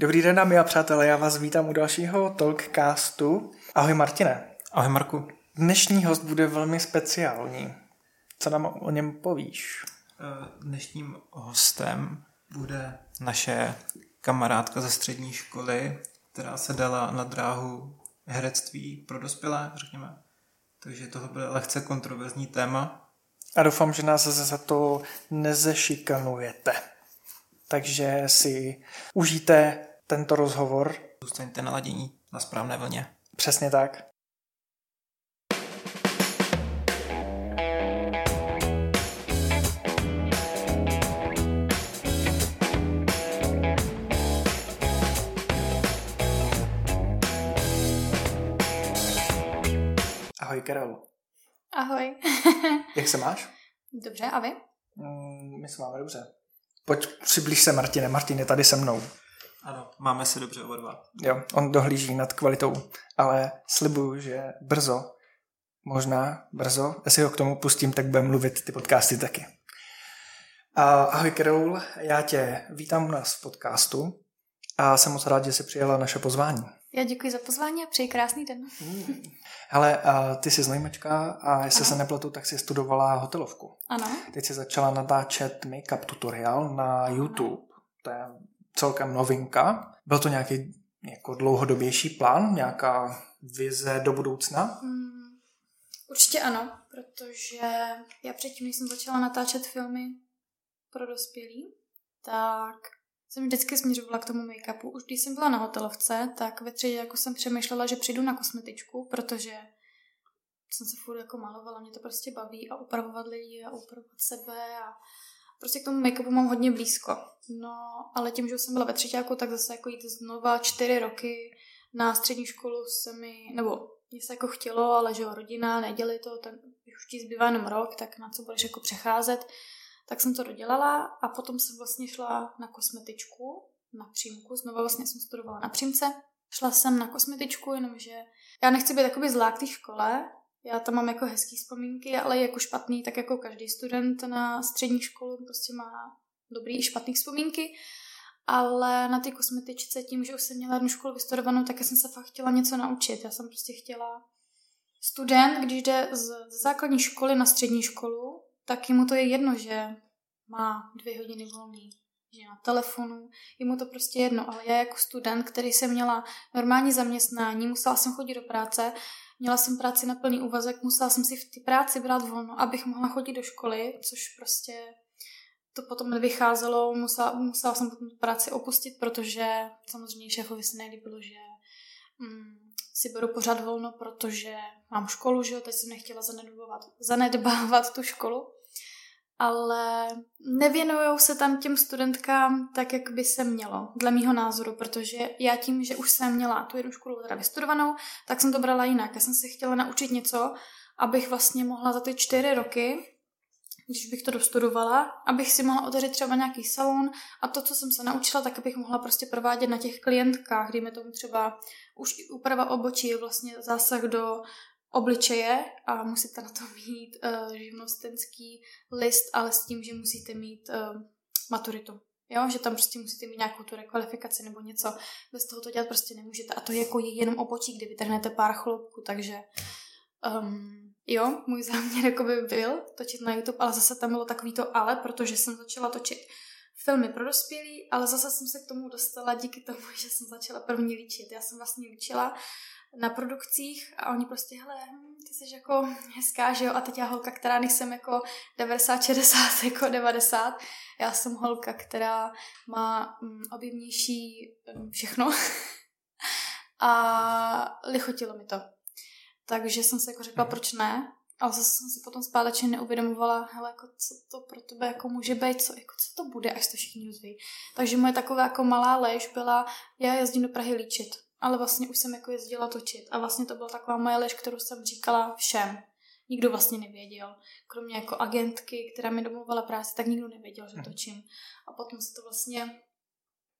Dobrý den, dámy a přátelé, já vás vítám u dalšího Talkcastu. Ahoj Martine. Ahoj Marku. Dnešní host bude velmi speciální. Co nám o něm povíš? Eh, dnešním hostem bude naše kamarádka ze střední školy, která se dala na dráhu herectví pro dospělé, řekněme. Takže tohle bude lehce kontroverzní téma. A doufám, že nás za to nezešikanujete. Takže si užijte tento rozhovor. Zůstaňte naladění na správné vlně. Přesně tak. Ahoj, Karol. Ahoj. Jak se máš? Dobře, a vy? Mm, my se máme dobře. Pojď, přiblíž se Martine. Martin je tady se mnou. Ano, máme se dobře oba dva. Jo, on dohlíží nad kvalitou, ale slibuju, že brzo, možná brzo, jestli ho k tomu pustím, tak budeme mluvit ty podcasty taky. Ahoj Karol, já tě vítám u nás v podcastu a jsem moc rád, že jsi přijela naše pozvání. Já děkuji za pozvání a přeji krásný den. Hmm. Hele, a ty jsi znajmečka a jestli ano. se nepletu, tak jsi studovala hotelovku. Ano. Teď jsi začala natáčet make-up tutoriál na ano. YouTube. To je celkem novinka. Byl to nějaký jako dlouhodobější plán, nějaká vize do budoucna? Hmm, určitě ano, protože já předtím, když jsem začala natáčet filmy pro dospělí, tak jsem vždycky směřovala k tomu make-upu. Už když jsem byla na hotelovce, tak ve třídě jako jsem přemýšlela, že přijdu na kosmetičku, protože jsem se furt jako malovala, mě to prostě baví a upravovat lidi a upravovat sebe a prostě k tomu make-upu mám hodně blízko. No, ale tím, že jsem byla ve třetíku, tak zase jako jít znova čtyři roky na střední školu se mi, nebo mě se jako chtělo, ale že jo, rodina, neděli to, ten, už ti zbývá jenom rok, tak na co budeš jako přecházet. Tak jsem to dodělala a potom jsem vlastně šla na kosmetičku, na přímku, znova vlastně jsem studovala na přímce. Šla jsem na kosmetičku, jenomže já nechci být takový zlá v té škole, já tam mám jako hezký vzpomínky, ale jako špatný, tak jako každý student na střední školu prostě má dobrý i špatný vzpomínky. Ale na té kosmetičce, tím, že už jsem měla jednu školu vystudovanou, tak jsem se fakt chtěla něco naučit. Já jsem prostě chtěla student, když jde z základní školy na střední školu, tak mu to je jedno, že má dvě hodiny volný, že na telefonu, je mu to prostě jedno, ale já jako student, který jsem měla normální zaměstnání, musela jsem chodit do práce, měla jsem práci na plný úvazek, musela jsem si v té práci brát volno, abych mohla chodit do školy, což prostě to potom nevycházelo, musela, musela jsem potom práci opustit, protože samozřejmě šéfovi se nelíbilo, že mm, si beru pořád volno, protože mám školu, že jo, teď jsem nechtěla zanedbávat, zanedbávat tu školu ale nevěnují se tam těm studentkám tak, jak by se mělo, dle mýho názoru, protože já tím, že už jsem měla tu jednu školu teda vystudovanou, tak jsem to brala jinak. Já jsem si chtěla naučit něco, abych vlastně mohla za ty čtyři roky, když bych to dostudovala, abych si mohla otevřít třeba nějaký salon a to, co jsem se naučila, tak abych mohla prostě provádět na těch klientkách, dejme tomu třeba už úprava obočí vlastně zásah do obličeje a musíte na to mít uh, živnostenský list, ale s tím, že musíte mít uh, maturitu. Jo, že tam prostě musíte mít nějakou tu rekvalifikaci nebo něco. Bez toho to dělat prostě nemůžete. A to jako je jenom obočí, kdy vytrhnete pár chloupků, takže um, jo, můj záměr jako by byl točit na YouTube, ale zase tam bylo takový to ale, protože jsem začala točit filmy pro dospělí, ale zase jsem se k tomu dostala díky tomu, že jsem začala první líčit. Já jsem vlastně líčila na produkcích a oni prostě, hele, hm, ty jsi jako hezká, že jo, a teď já holka, která nejsem jako 90, 60, jako 90, já jsem holka, která má um, objemnější um, všechno a lichotilo mi to. Takže jsem si jako řekla, mhm. proč ne, ale zase jsem si potom spálečně neuvědomovala, hele, jako co to pro tebe jako může být, co, jako co to bude, až to všichni dozví. Takže moje taková jako malá lež byla, já jezdím do Prahy líčit ale vlastně už jsem jako jezdila točit a vlastně to byla taková moje lež, kterou jsem říkala všem. Nikdo vlastně nevěděl. Kromě jako agentky, která mi domluvala práci, tak nikdo nevěděl, že mhm. točím. A potom se to vlastně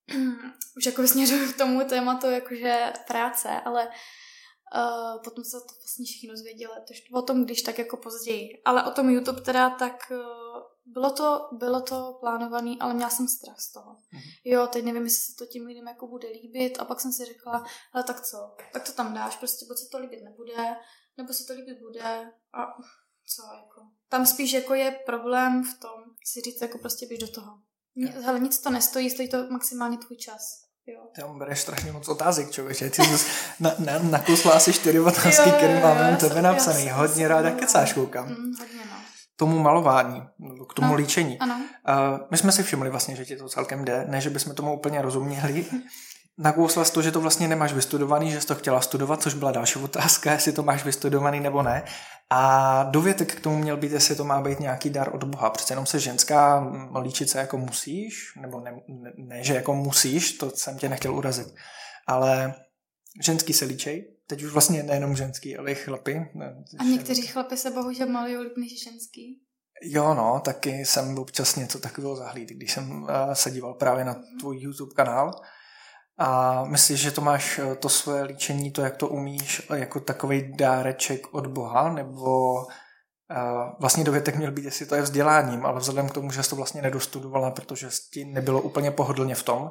už jako směřuju k tomu tématu jakože práce, ale uh, potom se to vlastně všichni dozvěděli. To o tom, když tak jako později. Ale o tom YouTube teda tak uh, bylo to, bylo to plánované, ale měla jsem strach z toho. Mhm. Jo, teď nevím, jestli se to tím lidem jako bude líbit a pak jsem si řekla, ale tak co, tak to tam dáš, prostě buď se to líbit nebude, nebo se to líbit bude a co jako. Tam spíš jako je problém v tom, si říct jako prostě běž do toho. Hele, nic to nestojí, stojí to maximálně tvůj čas. Jo. Tam bereš strašně moc otázek, člověče. Ty jsi na, na, nakusla asi čtyři otázky, které já u tebe jsem- Hodně ráda kecáš, koukám. Mm, hodně. Tomu malování, k tomu No. líčení. Ano. Uh, my jsme si všimli vlastně, že ti to celkem jde, ne, že bychom tomu úplně rozuměli. Nakousla jsi to, že to vlastně nemáš vystudovaný, že jsi to chtěla studovat, což byla další otázka, jestli to máš vystudovaný nebo ne. A dovětek k tomu měl být, jestli to má být nějaký dar od Boha. Přece jenom se ženská mm, líčit se jako musíš, nebo ne, ne, ne, že jako musíš, to jsem tě nechtěl urazit. Ale ženský se líčej, teď už vlastně nejenom ženský, ale i chlapy. Ne, A někteří chlapi se bohužel malují líp než ženský. Jo, no, taky jsem občas něco takového zahlídl, když jsem uh, se díval právě na tvůj YouTube kanál. A myslíš, že to máš eh, to svoje líčení, to, jak to umíš, eh, jako takový dáreček od Boha, nebo uh, vlastně dovětek měl být, jestli to je vzděláním, ale vzhledem k tomu, že jsi to vlastně nedostudovala, protože ti nebylo úplně pohodlně v tom,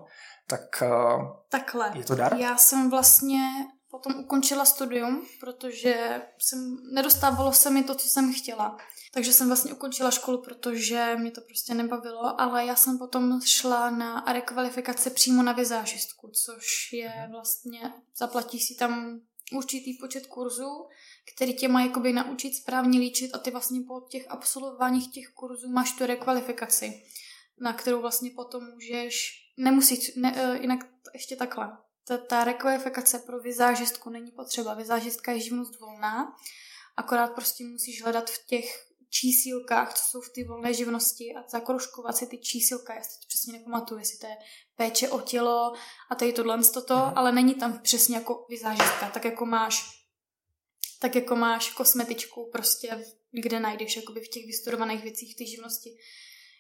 tak Takhle. je to dar? Já jsem vlastně potom ukončila studium, protože jsem, nedostávalo se mi to, co jsem chtěla. Takže jsem vlastně ukončila školu, protože mě to prostě nebavilo, ale já jsem potom šla na rekvalifikaci přímo na vizážistku, což je vlastně, zaplatíš si tam určitý počet kurzů, který tě má jakoby naučit správně líčit a ty vlastně po těch absolvováních těch kurzů máš tu rekvalifikaci, na kterou vlastně potom můžeš, nemusíš, ne, eh, jinak ještě takhle. Ta, ta rekvalifikace pro vizážistku není potřeba. Vizážistka je živnost volná, akorát prostě musíš hledat v těch čísílkách, co jsou v ty volné živnosti a zakroužkovat si ty čísílka. Já si přesně nepamatuju, jestli to je péče o tělo a tady tohle toto, Mhm. ale není tam přesně jako vizážistka, tak jako máš tak jako máš kosmetičku prostě, kde najdeš jakoby v těch vystudovaných věcích ty živnosti.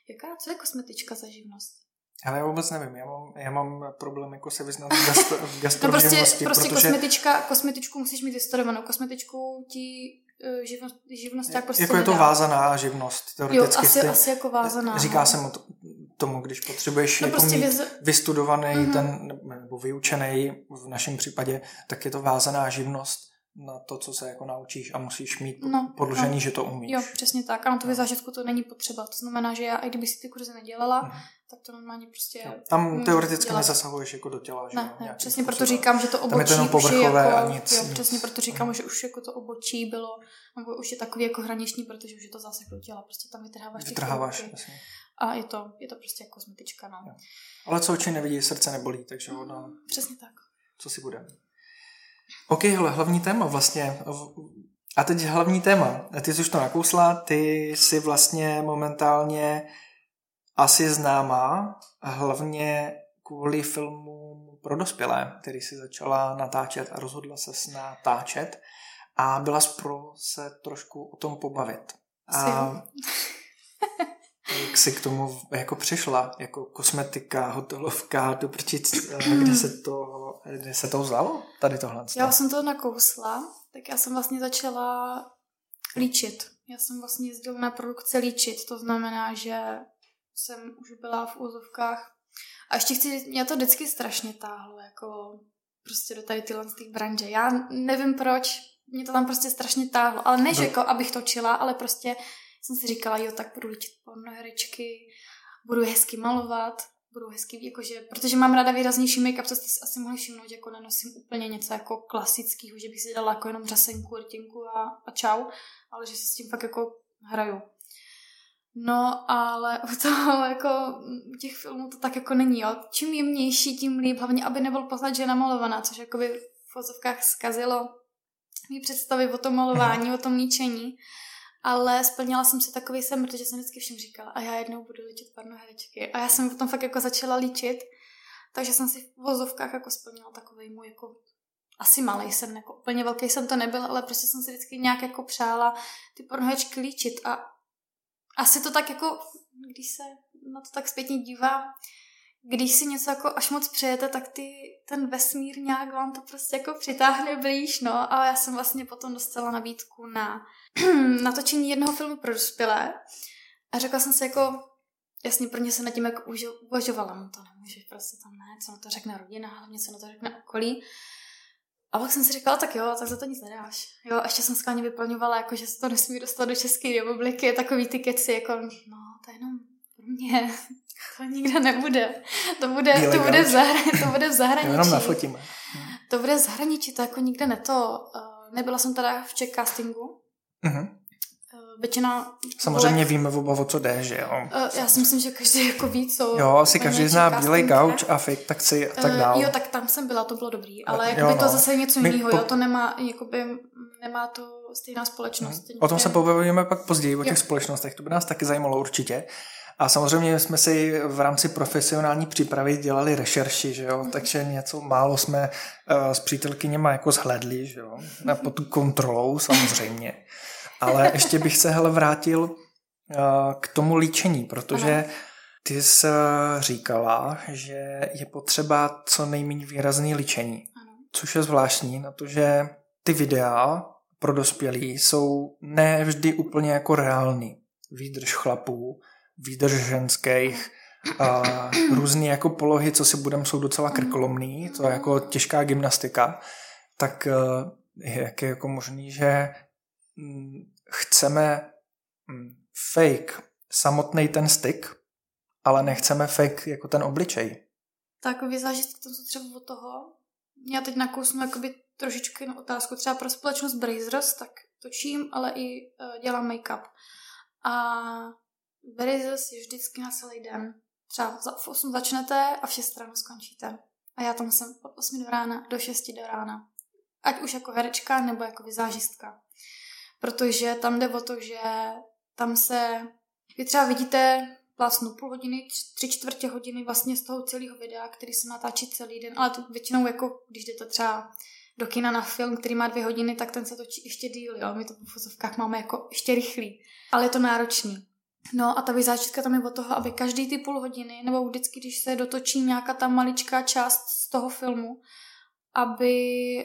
Jaká, co je kosmetička za živnost? Ale já vůbec nevím, já mám, já mám problém jako se vyznat v, gastro, v No prostě, prostě protože kosmetička, kosmetičku musíš mít vystudovanou. Kosmetičku ti uh, živnost, živnost tak prostě jako je to nedá. vázaná živnost, Jo, teoreticky. asi, ty- asi jako vázaná. Říká no. se mu to, tomu, když potřebuješ No jako prostě mít věz... vystudovaný Mhm. ten, nebo vyučený v našem případě, tak je to vázaná živnost na to, co se jako naučíš a musíš mít No, podložený, no. že to umíš. Jo, přesně tak. A na tu No. vyzážitku to není potřeba. To znamená, že já, i kdyby si ty kurzy nedělala, Mhm. Tak to normálně prostě... Jo. Tam teoreticky dělat. nezasahuješ jako do těla, že jo? Ne, ne, přesně proto způsobem. říkám, že to Tam je obočí to jenom je povrchové jako, a nic- jo, nic. přesně proto říkám, že už jako to obočí bylo, nebo už je takový jako hraniční, protože už je to zase do těla, prostě tam vytrháváš Vytrháváš, jasně. A je to, je to prostě jako kosmetička, no. Jo. Ale co oči nevidí, srdce nebolí, takže ono, Přesně tak. co si bude. OK, hele, hlavní téma vlastně. A teď hlavní téma. Ty jsi už to nakousla, ty jsi vlastně momentálně asi známá, hlavně kvůli filmu pro dospělé, který si začala natáčet a rozhodla se natáčet a byla pro se trošku o tom pobavit. A jak jsi k tomu jako přišla, jako kosmetika, hotelovka, do prčic, eh, kde se to, kde se to vzalo, tady tohle? Já jsem to nakousla, tak já jsem vlastně začala líčit. Já jsem vlastně jezdila na produkce líčit, to znamená, že jsem už byla v úzovkách a ještě chci, mě to vždycky strašně táhlo, jako prostě do tady tyhle těch branže. Já nevím proč, mě to tam prostě strašně táhlo, ale ne, že No. jako abych točila, ale prostě jsem si říkala, jo, tak budu líčit pornoherečky, budu hezky malovat, budu hezky, jakože, protože mám ráda výraznější make-up, co jste si asi mohli všimnout, jako nenosím úplně něco jako klasického, že bych si dala jako jenom řasenku, rtinku a, a čau, ale že si s tím fakt jako hraju. No, ale u toho jako těch filmů to tak jako není, jo. Čím jemnější, tím líp, hlavně aby nebyl poznat, že je namalovaná, což jakoby v vozovkách zkazilo mý představy o tom malování, o tom líčení. Ale splnila jsem si takový sen, protože jsem vždycky všem říkala, a já jednou budu líčit pornoherečky. A já jsem potom fakt jako začala líčit, takže jsem si v vozovkách jako splnila takový můj jako asi malý sen, jako úplně velký jsem to nebyl, ale prostě jsem si vždycky nějak jako přála ty pornoherečky líčit a asi to tak jako, když se na to tak zpětně dívám, když si něco jako až moc přejete, tak ty, ten vesmír nějak vám to prostě jako přitáhne blíž, no. A já jsem vlastně potom dostala nabídku na natočení jednoho filmu pro dospělé. A řekla jsem si jako, jasně pro ně se nad tím jako uvažovala, no to nemůže, prostě tam ne, co na to řekne rodina, hlavně co na to řekne okolí. A pak jsem si říkala, tak jo, tak za to nic nedáš. Jo, ještě jsem skláně vyplňovala, jako, že se to nesmí dostat do České republiky, takový ty keci, jako, no, to je jenom pro mě, to nikde nebude. To bude, to bude, v, zahra- to bude v zahraničí. Jenom nafotíme. To bude v zahraničí, to jako nikde neto. Nebyla jsem teda v Czech castingu. Uh-huh většina... Samozřejmě volek... víme oba, o co jde, že jo? Uh, já si myslím, že každý jako ví, co... Jo, asi každý zná Bílej gauč a fake taxi a tak uh, Jo, tak tam jsem byla, to bylo dobrý, ale jo, no. to zase něco jiného, po... jo, to nemá, jakoby, nemá to stejná společnost. Hmm. O tom se pobavíme pak později, o těch jo. společnostech, to by nás taky zajímalo určitě. A samozřejmě jsme si v rámci profesionální přípravy dělali rešerši, že jo? Mm. takže něco málo jsme uh, s přítelkyněma jako zhledli, že jo? Pod kontrolou samozřejmě. Ale ještě bych se hele vrátil uh, k tomu líčení, protože ty jsi říkala, že je potřeba co nejméně výrazný líčení. Což je zvláštní na to, že ty videa pro dospělí jsou ne vždy úplně jako reální. Výdrž chlapů, výdrž ženských, a různé jako polohy, co si budeme, jsou docela krkolomný, to je jako těžká gymnastika, tak jak je jako možný, že chceme mm, fake samotný ten styk, ale nechceme fake jako ten obličej. Tak vyzážit tam jsou třeba od toho. Já teď nakousnu jakoby trošičku jinou otázku. Třeba pro společnost Brazers, tak točím, ale i uh, dělám make-up. A Brazers je vždycky na celý den. Třeba v 8 začnete a v 6 ráno skončíte. A já tam jsem od 8 do rána do 6 do rána. Ať už jako herečka nebo jako vizážistka protože tam jde o to, že tam se, vy třeba vidíte vlastně půl hodiny, tři čtvrtě hodiny vlastně z toho celého videa, který se natáčí celý den, ale to většinou jako, když jdete třeba do kina na film, který má dvě hodiny, tak ten se točí ještě díl, jo? My to v fotovkách máme jako ještě rychlý, ale je to náročný. No a ta vyzáčitka tam je od toho, aby každý ty půl hodiny, nebo vždycky, když se dotočí nějaká ta maličká část z toho filmu, aby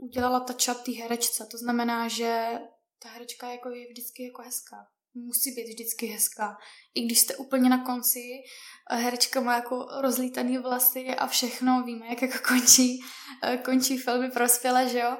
udělala ta čap té herečce. To znamená, že ta herečka jako je vždycky jako hezká. Musí být vždycky hezká. I když jste úplně na konci, herečka má jako rozlítaný vlasy a všechno, víme, jak jako končí, eh, končí filmy prospělé, že jo?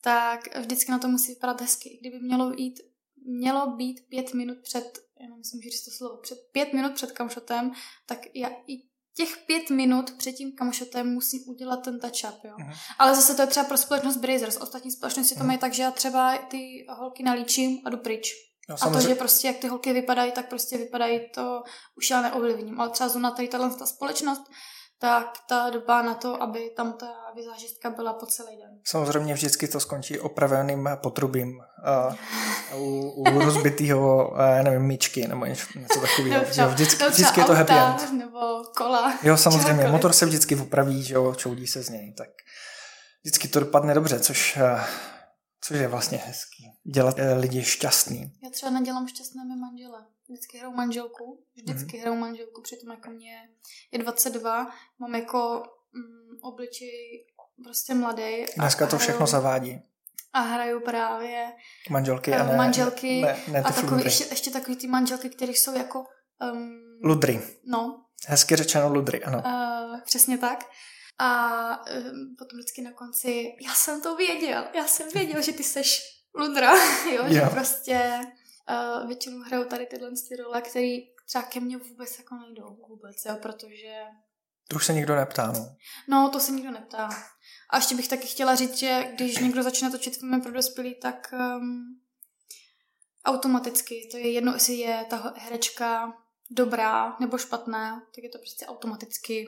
Tak vždycky na to musí vypadat hezky. Kdyby mělo jít mělo být pět minut před, já nemyslím, že to slovo, před pět minut před kamšotem, tak já i těch pět minut před tím kamošotem musím udělat ten touch-up, jo. Uh-huh. Ale zase to je třeba pro společnost Brazers. Ostatní společnosti uh-huh. to mhm. mají tak, že já třeba ty holky nalíčím a jdu pryč. No, a to, že prostě jak ty holky vypadají, tak prostě vypadají, to už já neovlivním. Ale třeba zrovna tady ta společnost, tak ta doba na to, aby tam ta vizážistka byla po celý den. Samozřejmě vždycky to skončí opraveným potrubím uh, u, u rozbitého, uh, nevím, myčky nebo něco, takového. Vždycky, nebo vždycky je to happy end. Nebo kola. Jo, samozřejmě, čákoliv. motor se vždycky opraví, že jo, čoudí se z něj, tak vždycky to dopadne dobře, což, uh, což je vlastně hezký. Dělat uh, lidi šťastný. Já třeba nedělám šťastné mé manžele vždycky hraju manželku, vždycky mm-hmm. hraju manželku, přitom jako mě je 22, mám jako mm, obličej prostě mladý. Dneska to všechno zavádí. A hraju právě manželky a ne, manželky ne, ne a takový, ještě, ještě takový ty manželky, které jsou jako um, ludry. No. Hezky řečeno ludry, ano. Uh, přesně tak. A um, potom vždycky na konci, já jsem to věděl, já jsem věděl, že ty seš ludra, jo, jo. že prostě uh, většinou hrajou tady tyhle ty role, které třeba ke mně vůbec jako nejdou vůbec, jo, protože... To už se nikdo neptá, no. No, to se nikdo neptá. A ještě bych taky chtěla říct, že když někdo začne točit filmy pro dospělí, tak um, automaticky, to je jedno, jestli je ta herečka dobrá nebo špatná, tak je to prostě automaticky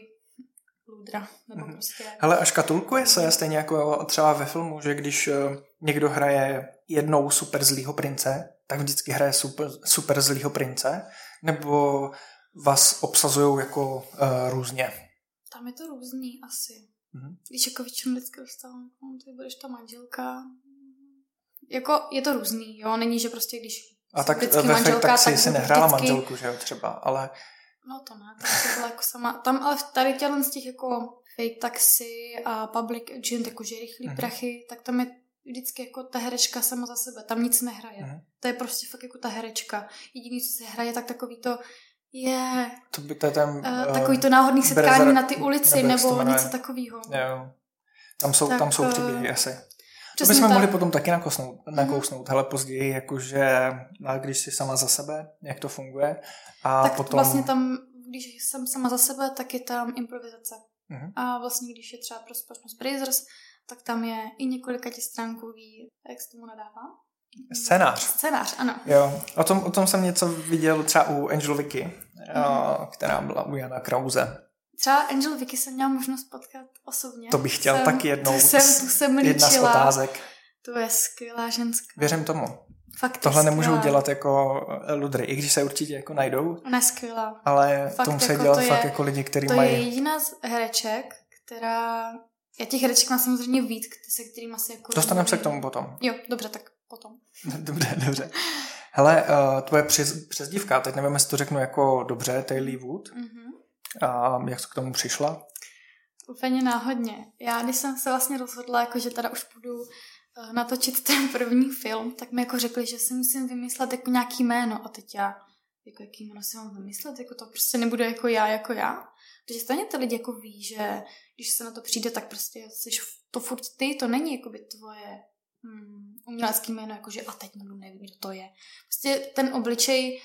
lůdra. Nebo mm-hmm. prostě... Hele, a škatulkuje se stejně jako třeba ve filmu, že když uh, někdo hraje jednou super zlýho prince, tak vždycky hraje super, super zlýho prince, nebo vás obsazují jako uh, různě? Tam je to různý asi. Mm-hmm. Když jako většinou vždycky dostávám, no, ty budeš ta manželka. Jako je to různý, jo, není, že prostě když a tak ve manželka, tak si, si nehrála vždycky... manželku, že jo, třeba, ale... No to ne, to byla jako sama. Tam ale v tady tělen z těch jako fake taxi a public agent, jakože rychlý mm-hmm. prachy, tak tam je vždycky jako ta herečka sama za sebe, tam nic nehraje. Mhm. To je prostě fakt jako ta herečka. Jediný, co se hraje, tak takový to je To by to je ten... uh, takový to náhodný setkání na ty ulici nebo něco takového. Jo. Tam jsou, Tak, tam jsou eh, příběhy asi. To bychom tak. mohli potom taky nakousnout, nakousnout hele později, jakože a když jsi sama za sebe, jak to funguje. A tak potom... vlastně tam, když jsem sama za sebe, tak je tam improvizace. Mhm. A vlastně, když je třeba pro společnost Brazers, tak tam je i několika stránkový, jak se tomu nadává? Scénář. Scénář, ano. Jo, o tom, o tom jsem něco viděl třeba u Angel Vicky, Mhm. a, která byla u Jana Krause. Třeba Angel Vicky jsem měla možnost potkat osobně. To bych chtěl jsem, taky jednou. Tu jsem, tu jsem Jedna z otázek. To je skvělá ženská. Věřím tomu. Fakt Tohle nemůžou skvělá. dělat jako eh, ludry, i když se určitě jako najdou, Ona je skvělá. ale Fakt to musí jako dělat to je- fakt jako lidi, kteří To je mají... jediná z hereček, která... Já těch hereček mám samozřejmě víc, se kterými asi jako... Dostaneme se k tomu potom. Jo, dobře, tak potom. Dobře, dobře. Hele, uh, tvoje přes, přezdívka, teď nevím, jestli to řeknu jako dobře, Taylor Wood. Mhm. A jak jsi k tomu přišla? Úplně náhodně. Já, když jsem se vlastně rozhodla, jako, že teda už budu eh, natočit ten první film, tak mi jako řekli, že si musím vymyslet jako nějaký jméno. A teď já, jako jaký jméno si mám vymyslet, jako to prostě nebude jako já, jako já. Protože stejně ty lidi jako ví, že když se na to přijde, tak prostě jsi to furt ty, to není jako by tvoje hmm, umělecký jméno, jakože a teď někdo neví, kdo to je. Prostě ten obličej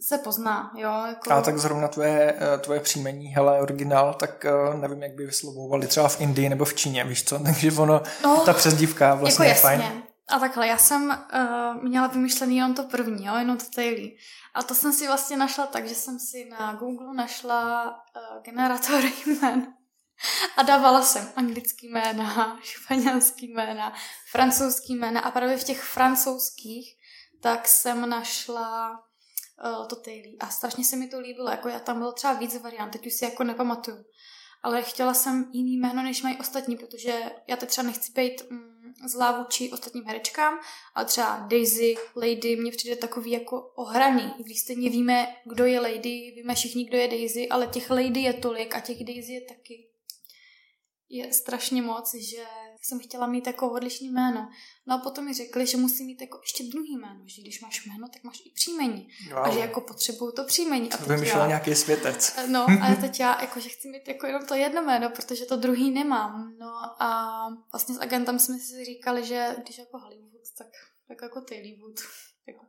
se pozná, jo. Jako... A tak zrovna tvoje, eh, tvoje příjmení, hele, originál, tak eh, nevím, jak by vyslovovali třeba v Indii nebo v Číně, víš co? Takže ono, no, ta přezdívka vlastně jako je jasně. fajn. A takhle, já jsem uh, měla vymyšlený jenom to první, jo, jenom to Taylor. A to jsem si vlastně našla tak, že jsem si na Google našla uh, generátor jmen. A dávala jsem anglický jména, španělský jména, francouzský jména a právě v těch francouzských tak jsem našla uh, to Taylor. A strašně se mi to líbilo, jako já tam bylo třeba víc variant, teď už si jako nepamatuju. Ale chtěla jsem jiný jméno, než mají ostatní, protože já teď třeba nechci být mm, zlá vůči ostatním herečkám, ale třeba Daisy, Lady, mně přijde takový jako ohraný. Když stejně víme, kdo je Lady, víme všichni, kdo je Daisy, ale těch Lady je tolik a těch Daisy je taky je strašně moc, že jsem chtěla mít jako odlišný jméno. No a potom mi řekli, že musím mít jako ještě druhý jméno, že když máš jméno, tak máš i příjmení. A že jako potřebuju to příjmení. A Vymýšlel já, nějaký světec. No a teď já jako, že chci mít jako jenom to jedno jméno, protože to druhý nemám. No a vlastně s agentem jsme si říkali, že když jako Hollywood, tak, tak jako Taylorwood. Jako,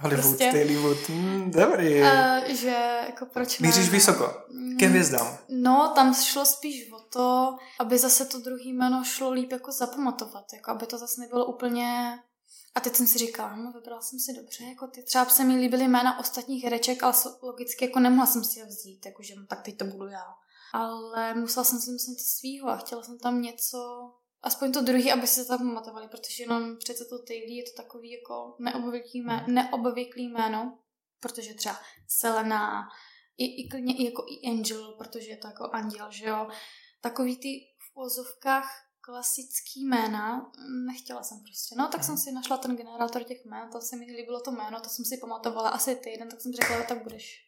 Hollywood, prostě- Taylor Wood, mm, dobrý. a, že jako proč ne? Míříš vysoko, ke Mm, hvězdám. No, tam šlo spíš o to, aby zase to druhý jméno šlo líp jako zapamatovat, jako aby to zase nebylo úplně... A teď jsem si říkala, no vybrala jsem si dobře, jako ty třeba se mi líbily jména ostatních hereček, ale logicky jako nemohla jsem si je vzít, jakože no, tak teď to budu já. Ale musela jsem si myslet svýho a chtěla jsem tam něco, aspoň to druhý, aby se zapamatovali, protože jenom přece to Taylor je to takový jako neobvyklý, jméno, neobvyklý jméno, protože třeba Selena, i, i klidně i jako i Angel, protože je to jako anděl, že jo. Takový ty v ozovkách klasický jména, mm, nechtěla jsem prostě. No, tak jsem si našla ten generátor těch jmén, to se mi líbilo to jméno, to jsem si pamatovala asi týden, tak jsem řekla, jo, tak budeš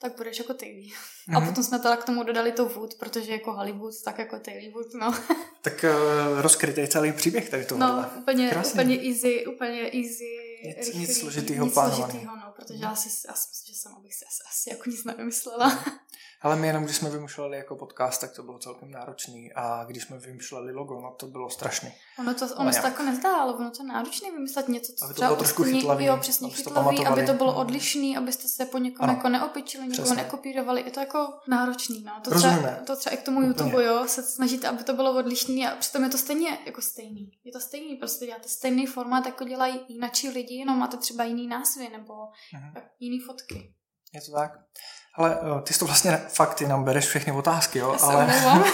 tak budeš jako Taylor. A Mhm. potom jsme teda k tomu dodali to Wood, protože jako Hollywood, tak jako Taylor Wood, no. Tak uh, rozkrytej celý příběh tady tohohle. No, úplně, Krásný. úplně easy, úplně easy. Nic- rychlý, nic složitýho nic složitýho, no, protože já si, já si myslím, že jsem abych si asi, asi jako nic nevymyslela. Ale my jenom, když jsme vymýšleli jako podcast, tak to bylo celkem náročný. A když jsme vymýšleli logo, no to bylo strašné. Ono, to, ono se to jako nezdá, ale ono to je náročné vymyslet něco, co Aby to třeba bylo trošku ostatní- chytlavý, Jo, přesně aby si to chytlavý, aby to bylo Mm. odlišný, abyste se po někom Ano. jako neopičili, někoho Přesně. nekopírovali. Je to jako náročný, no. To Rozumíme. třeba, to třeba i k tomu Úplně. YouTube, jo, se snažíte, aby to bylo odlišný a přitom je to stejně jako stejný. Je to stejný, prostě děláte stejný formát, jako dělají jináčí lidi, jenom máte třeba jiný názvy nebo Mhm. jiný fotky. Je to tak? Ale uh, ty jsi to vlastně fakt, ty nám bereš všechny otázky, jo? Ale omlouvám. uh,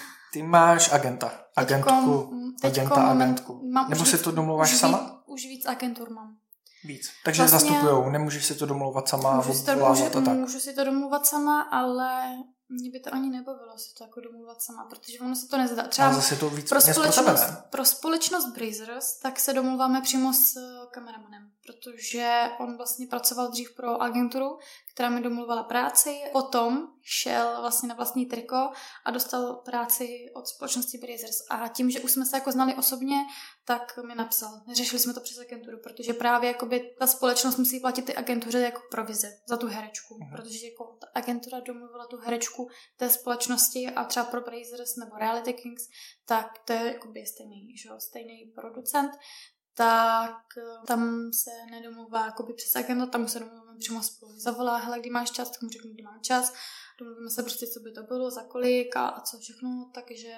ty máš agenta. Agentku. Teďkom- agenta, teďkom moment- agentku. mám Nebo si to domluváš už sama? Víc, už víc agentur mám. Víc. Takže Vlastně- zastupujou, nemůžeš si to domlouvat sama, Můžu si, to, můžu, a tak. můžu si to domluvat sama, ale mě by to ani nebavilo si to jako domluvat sama, protože ono se to nezdá. Třeba zase to víc pro peněz pro tebe, společnost, pro společnost Brazers, tak se domluváme přímo s eh, kameramanem, protože on vlastně pracoval dřív pro agenturu, která mi domluvala práci. Potom šel vlastně na vlastní triko a dostal práci od společnosti Brazers. A tím, že už jsme se jako znali osobně, tak mi napsal. Řešili jsme to přes agenturu, protože právě jakoby ta společnost musí platit ty agentuře jako provize za tu herečku, uh-huh. protože jako ta agentura domluvila tu herečku té společnosti a třeba pro Brazers nebo Reality Kings, tak to je jakoby stejný, že stejný producent, tak eh, tam se nedomluvá jakoby přes agenta, tam se domluváme přímo spolu. Zavolá, hele, kdy máš čas, tak mu řeknu, kdy mám čas. Domluvíme se prostě, co by to bylo, za kolik a, a co všechno, takže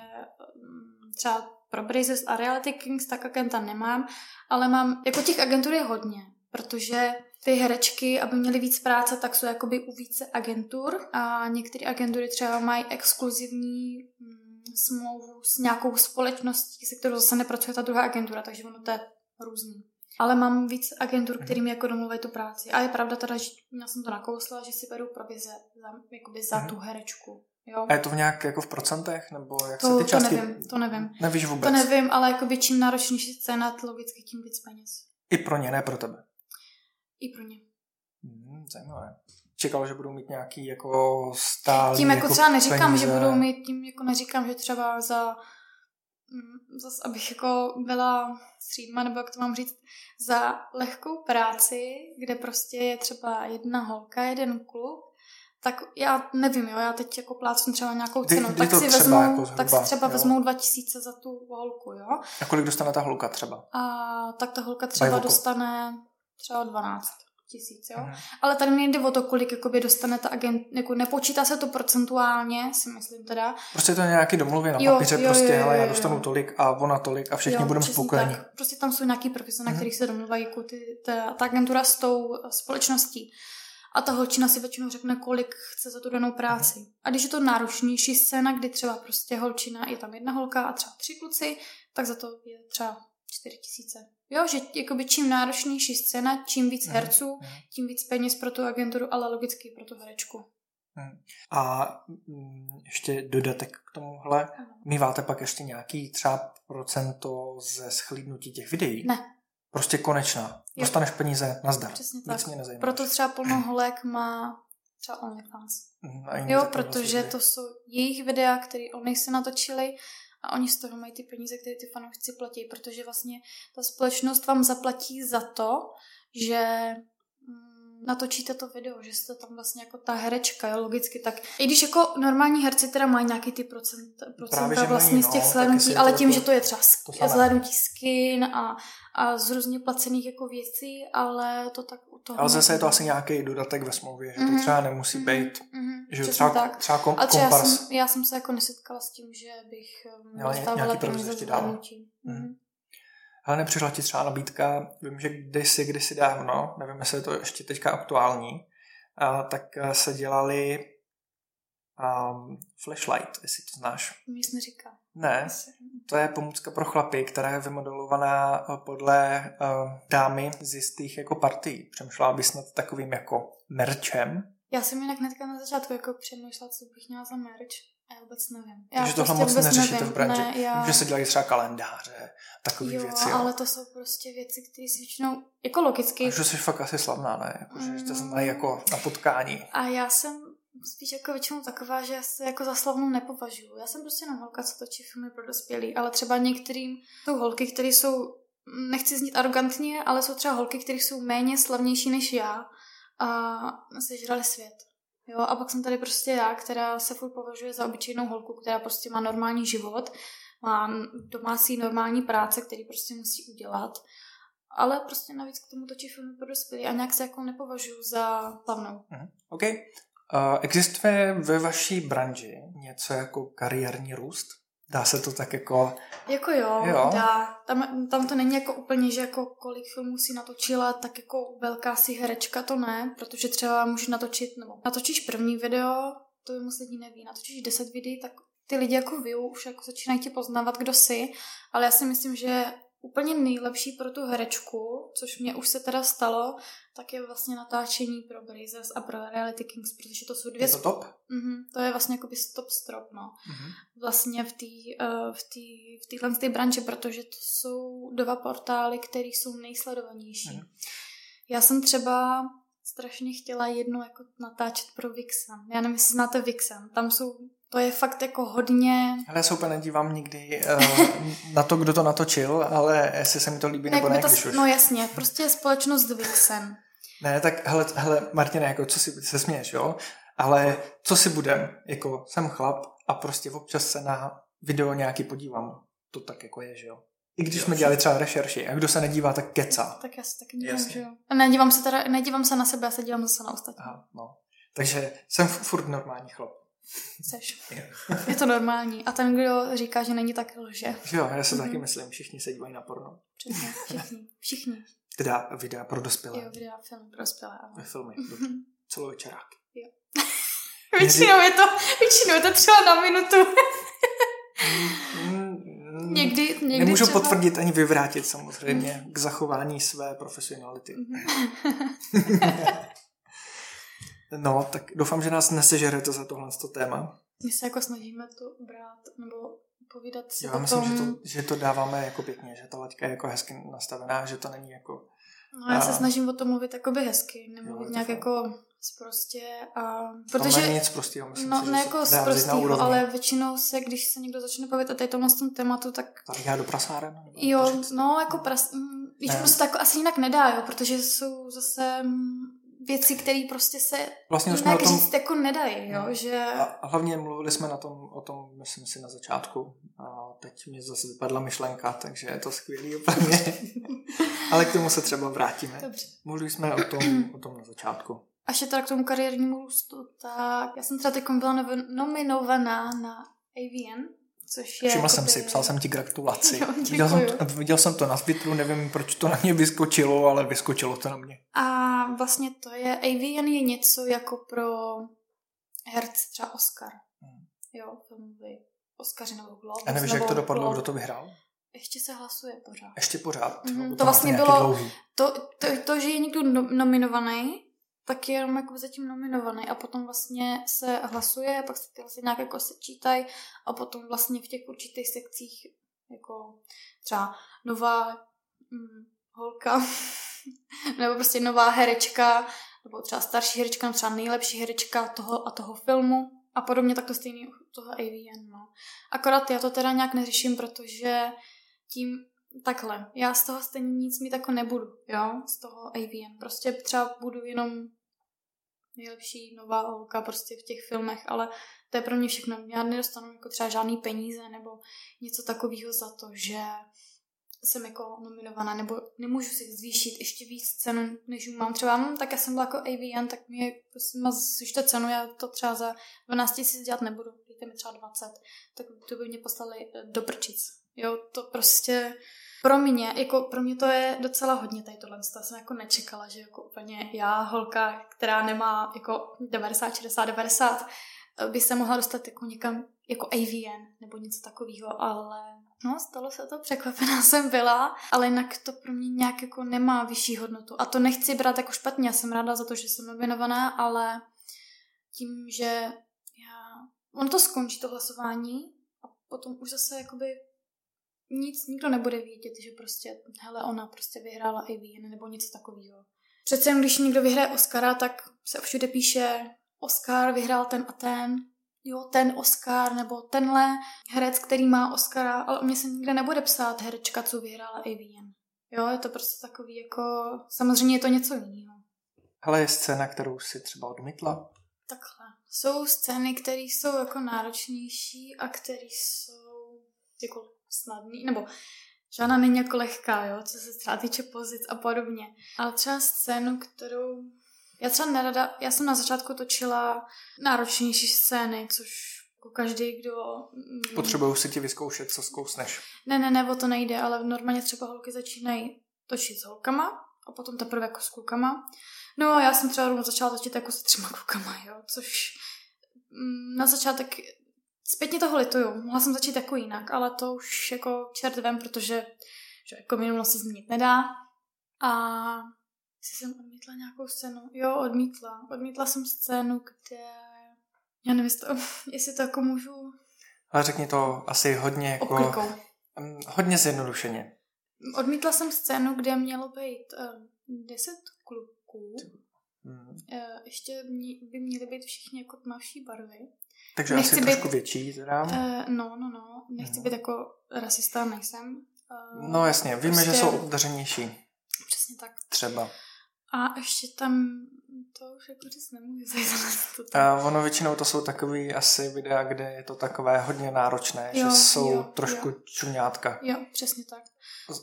mm, třeba pro Brazers a Reality Kings tak agenta nemám, ale mám, jako těch agentur je hodně, protože ty herečky, aby měly víc práce, tak jsou jakoby u více agentur a některé agentury třeba mají exkluzivní mm, smlouvu s nějakou společností, se kterou zase nepracuje ta druhá agentura, takže ono to je různý. Ale mám víc agentur, mhm. kterým jako domluvají tu práci. A je pravda teda, že já jsem to nakousla, že si beru provize za, jakoby za mm. tu herečku. Jo. A je to v nějak jako v procentech? Nebo jak to, se ty částky... To nevím, to nevím. Nevíš vůbec? To nevím, ale jakoby čím náročnější scéna, logicky tím víc peněz. I pro ně, ne pro tebe? I pro ně. Hmm, zajímavé. Čekal, že budou mít nějaký jako stálý Tím jako, jako třeba neříkám, peníze. že budou mít, tím jako neříkám, že třeba za zase abych jako byla střídma, nebo jak to mám říct, za lehkou práci, kde prostě je třeba jedna holka, jeden kluk, tak já nevím, jo, já teď jako plácnu třeba nějakou cenu, kdy tak, si třeba vezmou, jako zhruba, tak si třeba jo? vezmou 2000 za tu holku, jo. A kolik dostane ta holka třeba? A tak ta holka třeba dostane třeba 12 tisíc, jo. Mhm. Ale tady mě jde o to, kolik jakoby dostane ta agent, jako nepočítá se to procentuálně, si myslím teda. Prostě to je nějaký domluvy na Jo, papíře, jo, prostě, jo, jo, hele, já dostanu jo. tolik a ona tolik a všichni Jo, budeme spokojeni. Tak. Prostě tam jsou nějaký profese, na Mhm. kterých se domluvají jako ty, ta, ta agentura s tou společností. A ta holčina si většinou řekne, kolik chce za tu danou práci. Mhm. A když je to náročnější scéna, kdy třeba prostě holčina, je tam jedna holka a třeba tři kluci, tak za to je třeba čtyři tisíce. Jo, že jakoby čím náročnější scéna, čím víc Mhm, herců, mhm. tím víc peněz pro tu agenturu, ale logicky pro tu herečku. A mm, ještě dodatek k tomuhle. Ano. Míváte pak ještě nějaký třeba procento ze schlídnutí těch videí? Ne. Prostě konečná. Dostaneš peníze na zdar. Přesně Nic tak. mě nezajímá. Proto třeba plno holek má třeba OnlyFans. Mhm, a Jo, protože služby. to jsou jejich videa, které oni si natočili oni z toho mají ty peníze, které ty fanoušci platí, protože vlastně ta společnost vám zaplatí za to, že natočíte to video, že jste tam vlastně jako ta herečka, jo, logicky tak. I když jako normální herci teda mají nějaký ty procent, procenta že vlastně mají, z těch no, slednutí, ale to tím, jako- že to je třeba to zhlédnutí skin a, a z různě placených jako věcí, ale to tak u toho... Ale zase je to asi nějaký dodatek ve smlouvě, že to Mhm, třeba nemusí Mhm, být, mhm, že přesně třeba, tak. třeba kom, A třeba já kompars. jsem, já jsem se jako nesetkala s tím, že bych dostávala nějaký peníze provize za ti dala. zhlédnutí. Mhm. Mhm. Ale nepřišla ti třeba nabídka, vím, že kdysi, kdysi dávno, nevím, jestli je to ještě teďka aktuální, a, tak eh, se dělali um, flashlight, jestli to znáš. Jsi neříká. Ne, to je pomůcka pro chlapy, která je vymodelovaná eh, podle uh, dámy z jistých jako partií. Přemýšlela bys nad takovým jako merčem. Já jsem jinak hnedka na začátku jako přemýšlela, co bych měla za merch. Já vůbec nevím. Já Takže tohle prostě moc vůbec neřešíte v branži. Ne, já... Že se dělají třeba kalendáře, takové jo, věci. Jo. ale to jsou prostě věci, které si většinou, jako logicky. A že jsi fakt asi slavná, ne? Jako, že jste Mm. znají jako na potkání. A já jsem spíš jako většinou taková, že já se jako za slavnou nepovažuji. Já jsem prostě jenom holka, co točí filmy pro dospělí, ale třeba některým jsou holky, které jsou, nechci znít arrogantně, ale jsou třeba holky, které jsou méně slavnější než já a sežrali svět. Jo, a pak jsem tady prostě já, která se furt považuje za obyčejnou holku, která prostě má normální život, má domácí normální práce, který prostě musí udělat. Ale prostě navíc k tomu točí filmy pro dospělí a nějak se jako nepovažuji za slavnou. Mhm. OK. Uh, existuje ve vaší branži něco jako kariérní růst? Dá se to tak jako... Jako jo, Jo. Dá. Tam, tam to není jako úplně, že jako kolik filmů si natočila, tak jako velká si herečka to ne, protože třeba můžeš natočit, nebo natočíš první video, to by moc lidí neví, natočíš 10 videí, tak ty lidi jako vy už jako začínají tě poznávat, kdo jsi, ale já si myslím, že úplně nejlepší pro tu herečku, což mě už se teda stalo, tak je vlastně natáčení pro Brazers a pro Reality Kings, protože to jsou dvě... Je to top? Mhm, to je vlastně jako stop strop, no Mhm. vlastně v té uh, v tý, v téhle té branži, protože to jsou dva portály, které jsou nejsledovanější. Mhm. Já jsem třeba strašně chtěla jednou jako natáčet pro Vixen. Já nevím, jestli znáte Vixen. Tam jsou, to je fakt jako hodně... Ale já se úplně nedívám nikdy uh, na to, kdo to natočil, ale jestli se mi to líbí nebo ne, to, když už. No jasně, prostě je společnost Vixen. Ne, tak hele, hele Martina, jako co si se směješ, jo? Ale co si budem, jako jsem chlap a prostě občas se na video nějaký podívám. To tak jako je, že jo? I když jsme dělali třeba rešerši a kdo se nedívá, tak keca. Tak já se taky dívám, že jo. A nedívám se teda, nedívám se na sebe, já se dívám zase na ostatní. Aha, no. Takže jsem furt normální chlap. Seš. Je to normální. A ten, kdo říká, že není, tak lže. Jo, já se mm-hmm. taky myslím, všichni se dívají na porno. Přesně, všichni. Všichni. Teda videa pro dospělé. Jo, videa, film pro dospělé. Ve filmy, dobře. Celovečerák. Jo. většinou, je to, většinou je to třeba na minutu. Mm, někdy, někdy Nemůžu třeba... potvrdit ani vyvrátit samozřejmě k zachování své profesionality. no, tak doufám, že nás nesežerete za tohle to téma. My se jako snažíme to brát nebo povídat si Já o myslím, tom... že, to, že to dáváme jako pěkně, že ta laťka je jako hezky nastavená, že to není jako... No, já se snažím o tom mluvit jakoby hezky, Jo, nemluvit je to nějak jako prostě a... Protože, není nic prostého, myslím no si, ne jako z prostýho, ale většinou se, když se někdo začne bavit o tady tomhle tom tématu, tak Tak já do prasáren? jo, no jako pras... mm, Víš, prostě tak asi jinak nedá, jo, protože jsou zase mm, věci, které prostě se Vlastně jsme jinak o tom... říct jako nedají, jo, No. že... A hlavně mluvili jsme na tom, o tom, myslím si, na začátku. A teď mě zase vypadla myšlenka, takže je to skvělý úplně. Ale k tomu se třeba vrátíme. Dobře. Mluvili jsme o tom, o tom na začátku. Až je teda k tomu kariérnímu růstu, tak já jsem třeba teď byla nominovaná na AVN, což je... Všiml jsem jakoby- si, psal jsem ti gratulaci. Jo, děkuju. viděl, jsem, viděl jsem to na Twitteru, nevím, proč to na mě vyskočilo, ale vyskočilo to na mě. A vlastně to je, AVN je něco jako pro herce třeba Oscar. Hmm. Jo, filmový Oscaři nebo Globus. A nevíš, jak to dopadlo, Globe. kdo to vyhrál? Ještě se hlasuje pořád. Ještě pořád. Mhm, nebo to má vlastně nějaký bylo- Dlouhý. To, to, to, že je někdo no, nominovaný, tak je jenom jako zatím nominovaný a potom vlastně se hlasuje, pak se ty hlasy nějak jako sečítají a potom vlastně v těch určitých sekcích jako třeba nová hm, holka nebo prostě nová herečka nebo třeba starší herečka, nebo třeba nejlepší herečka toho a toho filmu a podobně, tak to stejný u toho AVN, no. Akorát já to teda nějak neřeším, protože tím takhle, já z toho stejně nic mít jako nebudu, jo, z toho AVN. Prostě třeba budu jenom nejlepší nová holka prostě v těch filmech, ale to je pro mě všechno. Já nedostanu jako třeba žádný peníze nebo něco takového za to, že jsem jako nominovaná, nebo nemůžu si zvýšit ještě víc cenu, než mám třeba, hm, tak já jsem byla jako AVN, tak mi prosím vás zvyšte cenu, já to třeba za 12 tisíc dělat nebudu, dejte mi třeba 20, tak to by mě poslali eh, do prčic. Jo, to prostě pro mě, jako pro mě to je docela hodně tady tohle, to jsem jako nečekala, že jako úplně já, holka, která nemá jako 90, 60, 90, by se mohla dostat jako někam jako AVN nebo něco takového, ale no, stalo se to, překvapená jsem byla, ale jinak to pro mě nějak jako nemá vyšší hodnotu. A to nechci brát jako špatně, já jsem ráda za to, že jsem nominovaná, ale tím, že já, on to skončí, to hlasování, a potom už zase jakoby nic, nikdo nebude vědět, že prostě, hele, ona prostě vyhrála AVN nebo něco takového. Přece jen, když někdo vyhraje Oscara, tak se všude píše Oscar, vyhrál ten a ten, jo, ten Oscar, nebo tenhle herec, který má Oscara, ale o mě se nikde nebude psát herečka, co vyhrála AVN. Jo, je to prostě takový jako, samozřejmě je to něco jiného. Ale je scéna, kterou si třeba odmítla? Takhle. Jsou scény, které jsou jako náročnější a které jsou jako snadný, nebo žádná není jako lehká, jo, co se třeba týče pozic a podobně. Ale třeba scénu, kterou já třeba nerada, já jsem na začátku točila náročnější scény, což jako každý, kdo... Potřebuju si ti vyzkoušet, co zkousneš. Ne, ne, ne, o to nejde, ale normálně třeba holky začínají točit s holkama a potom teprve jako s klukama. No a já jsem třeba rovnou začala točit jako se třema klukama, jo, což mm, na začátek zpětně toho lituju. Mohla jsem začít jako jinak, ale to už jako čert vem, protože že jako minulost se změnit nedá. A jestli jsem odmítla nějakou scénu. Jo, odmítla. Odmítla jsem scénu, kde... Já nevím, jestli to, jestli to jako můžu Ale řekni to asi hodně jako... obklikou. mm, Hodně zjednodušeně. Odmítla jsem scénu, kde mělo být um, 10 kluků Mm. Eh, Ještě mě- by měly být všichni jako tmavší barvy. Takže Nechci asi být- trošku větší teda. Eh, No, no, no. Nechci Mhm. být jako rasista, nejsem. Eh, No jasně, víme, že prostě- jsou obdařenější. Přesně tak. Třeba. A ještě tam, to už jako říct nemůžu. to tam- A ono většinou to jsou takový asi videa, kde je to takové hodně náročné, Jo, že jsou jo, trošku jo. čuňátka. Jo, přesně tak.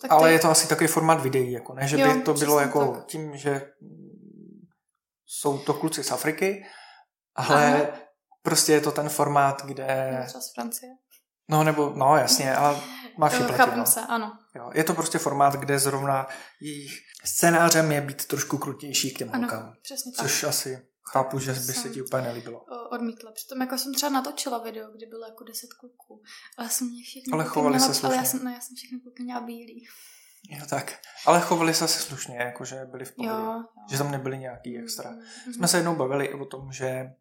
Tak Ale to je- to asi takový formát videí, jako ne, že by Jo, to bylo jako tak. tím, že jsou to kluci z Afriky, ale Aha. Prostě je to ten formát, kde... Třeba z Francie. No nebo, no jasně, ale máš je proti, no. se, ano. Jo, je to prostě formát, kde zrovna jejich scénářem je být trošku krutější k těm Ano, holkám. přesně tak. Což asi chápu, že by se ti úplně nelíbilo. odmítla. Přitom jako jsem třeba natočila video, kde bylo jako 10 kluků. Ale jsem mě všechny Ale chovali měla, se Ale já slušně. jsem, no, já jsem všechny kluky měla bílý. Jo, tak. Ale chovali se asi slušně, jakože byli v pohodě. Jo, jo. Že tam nebyli nějaký extra. Mm, mm, Jsme se jednou bavili o tom, že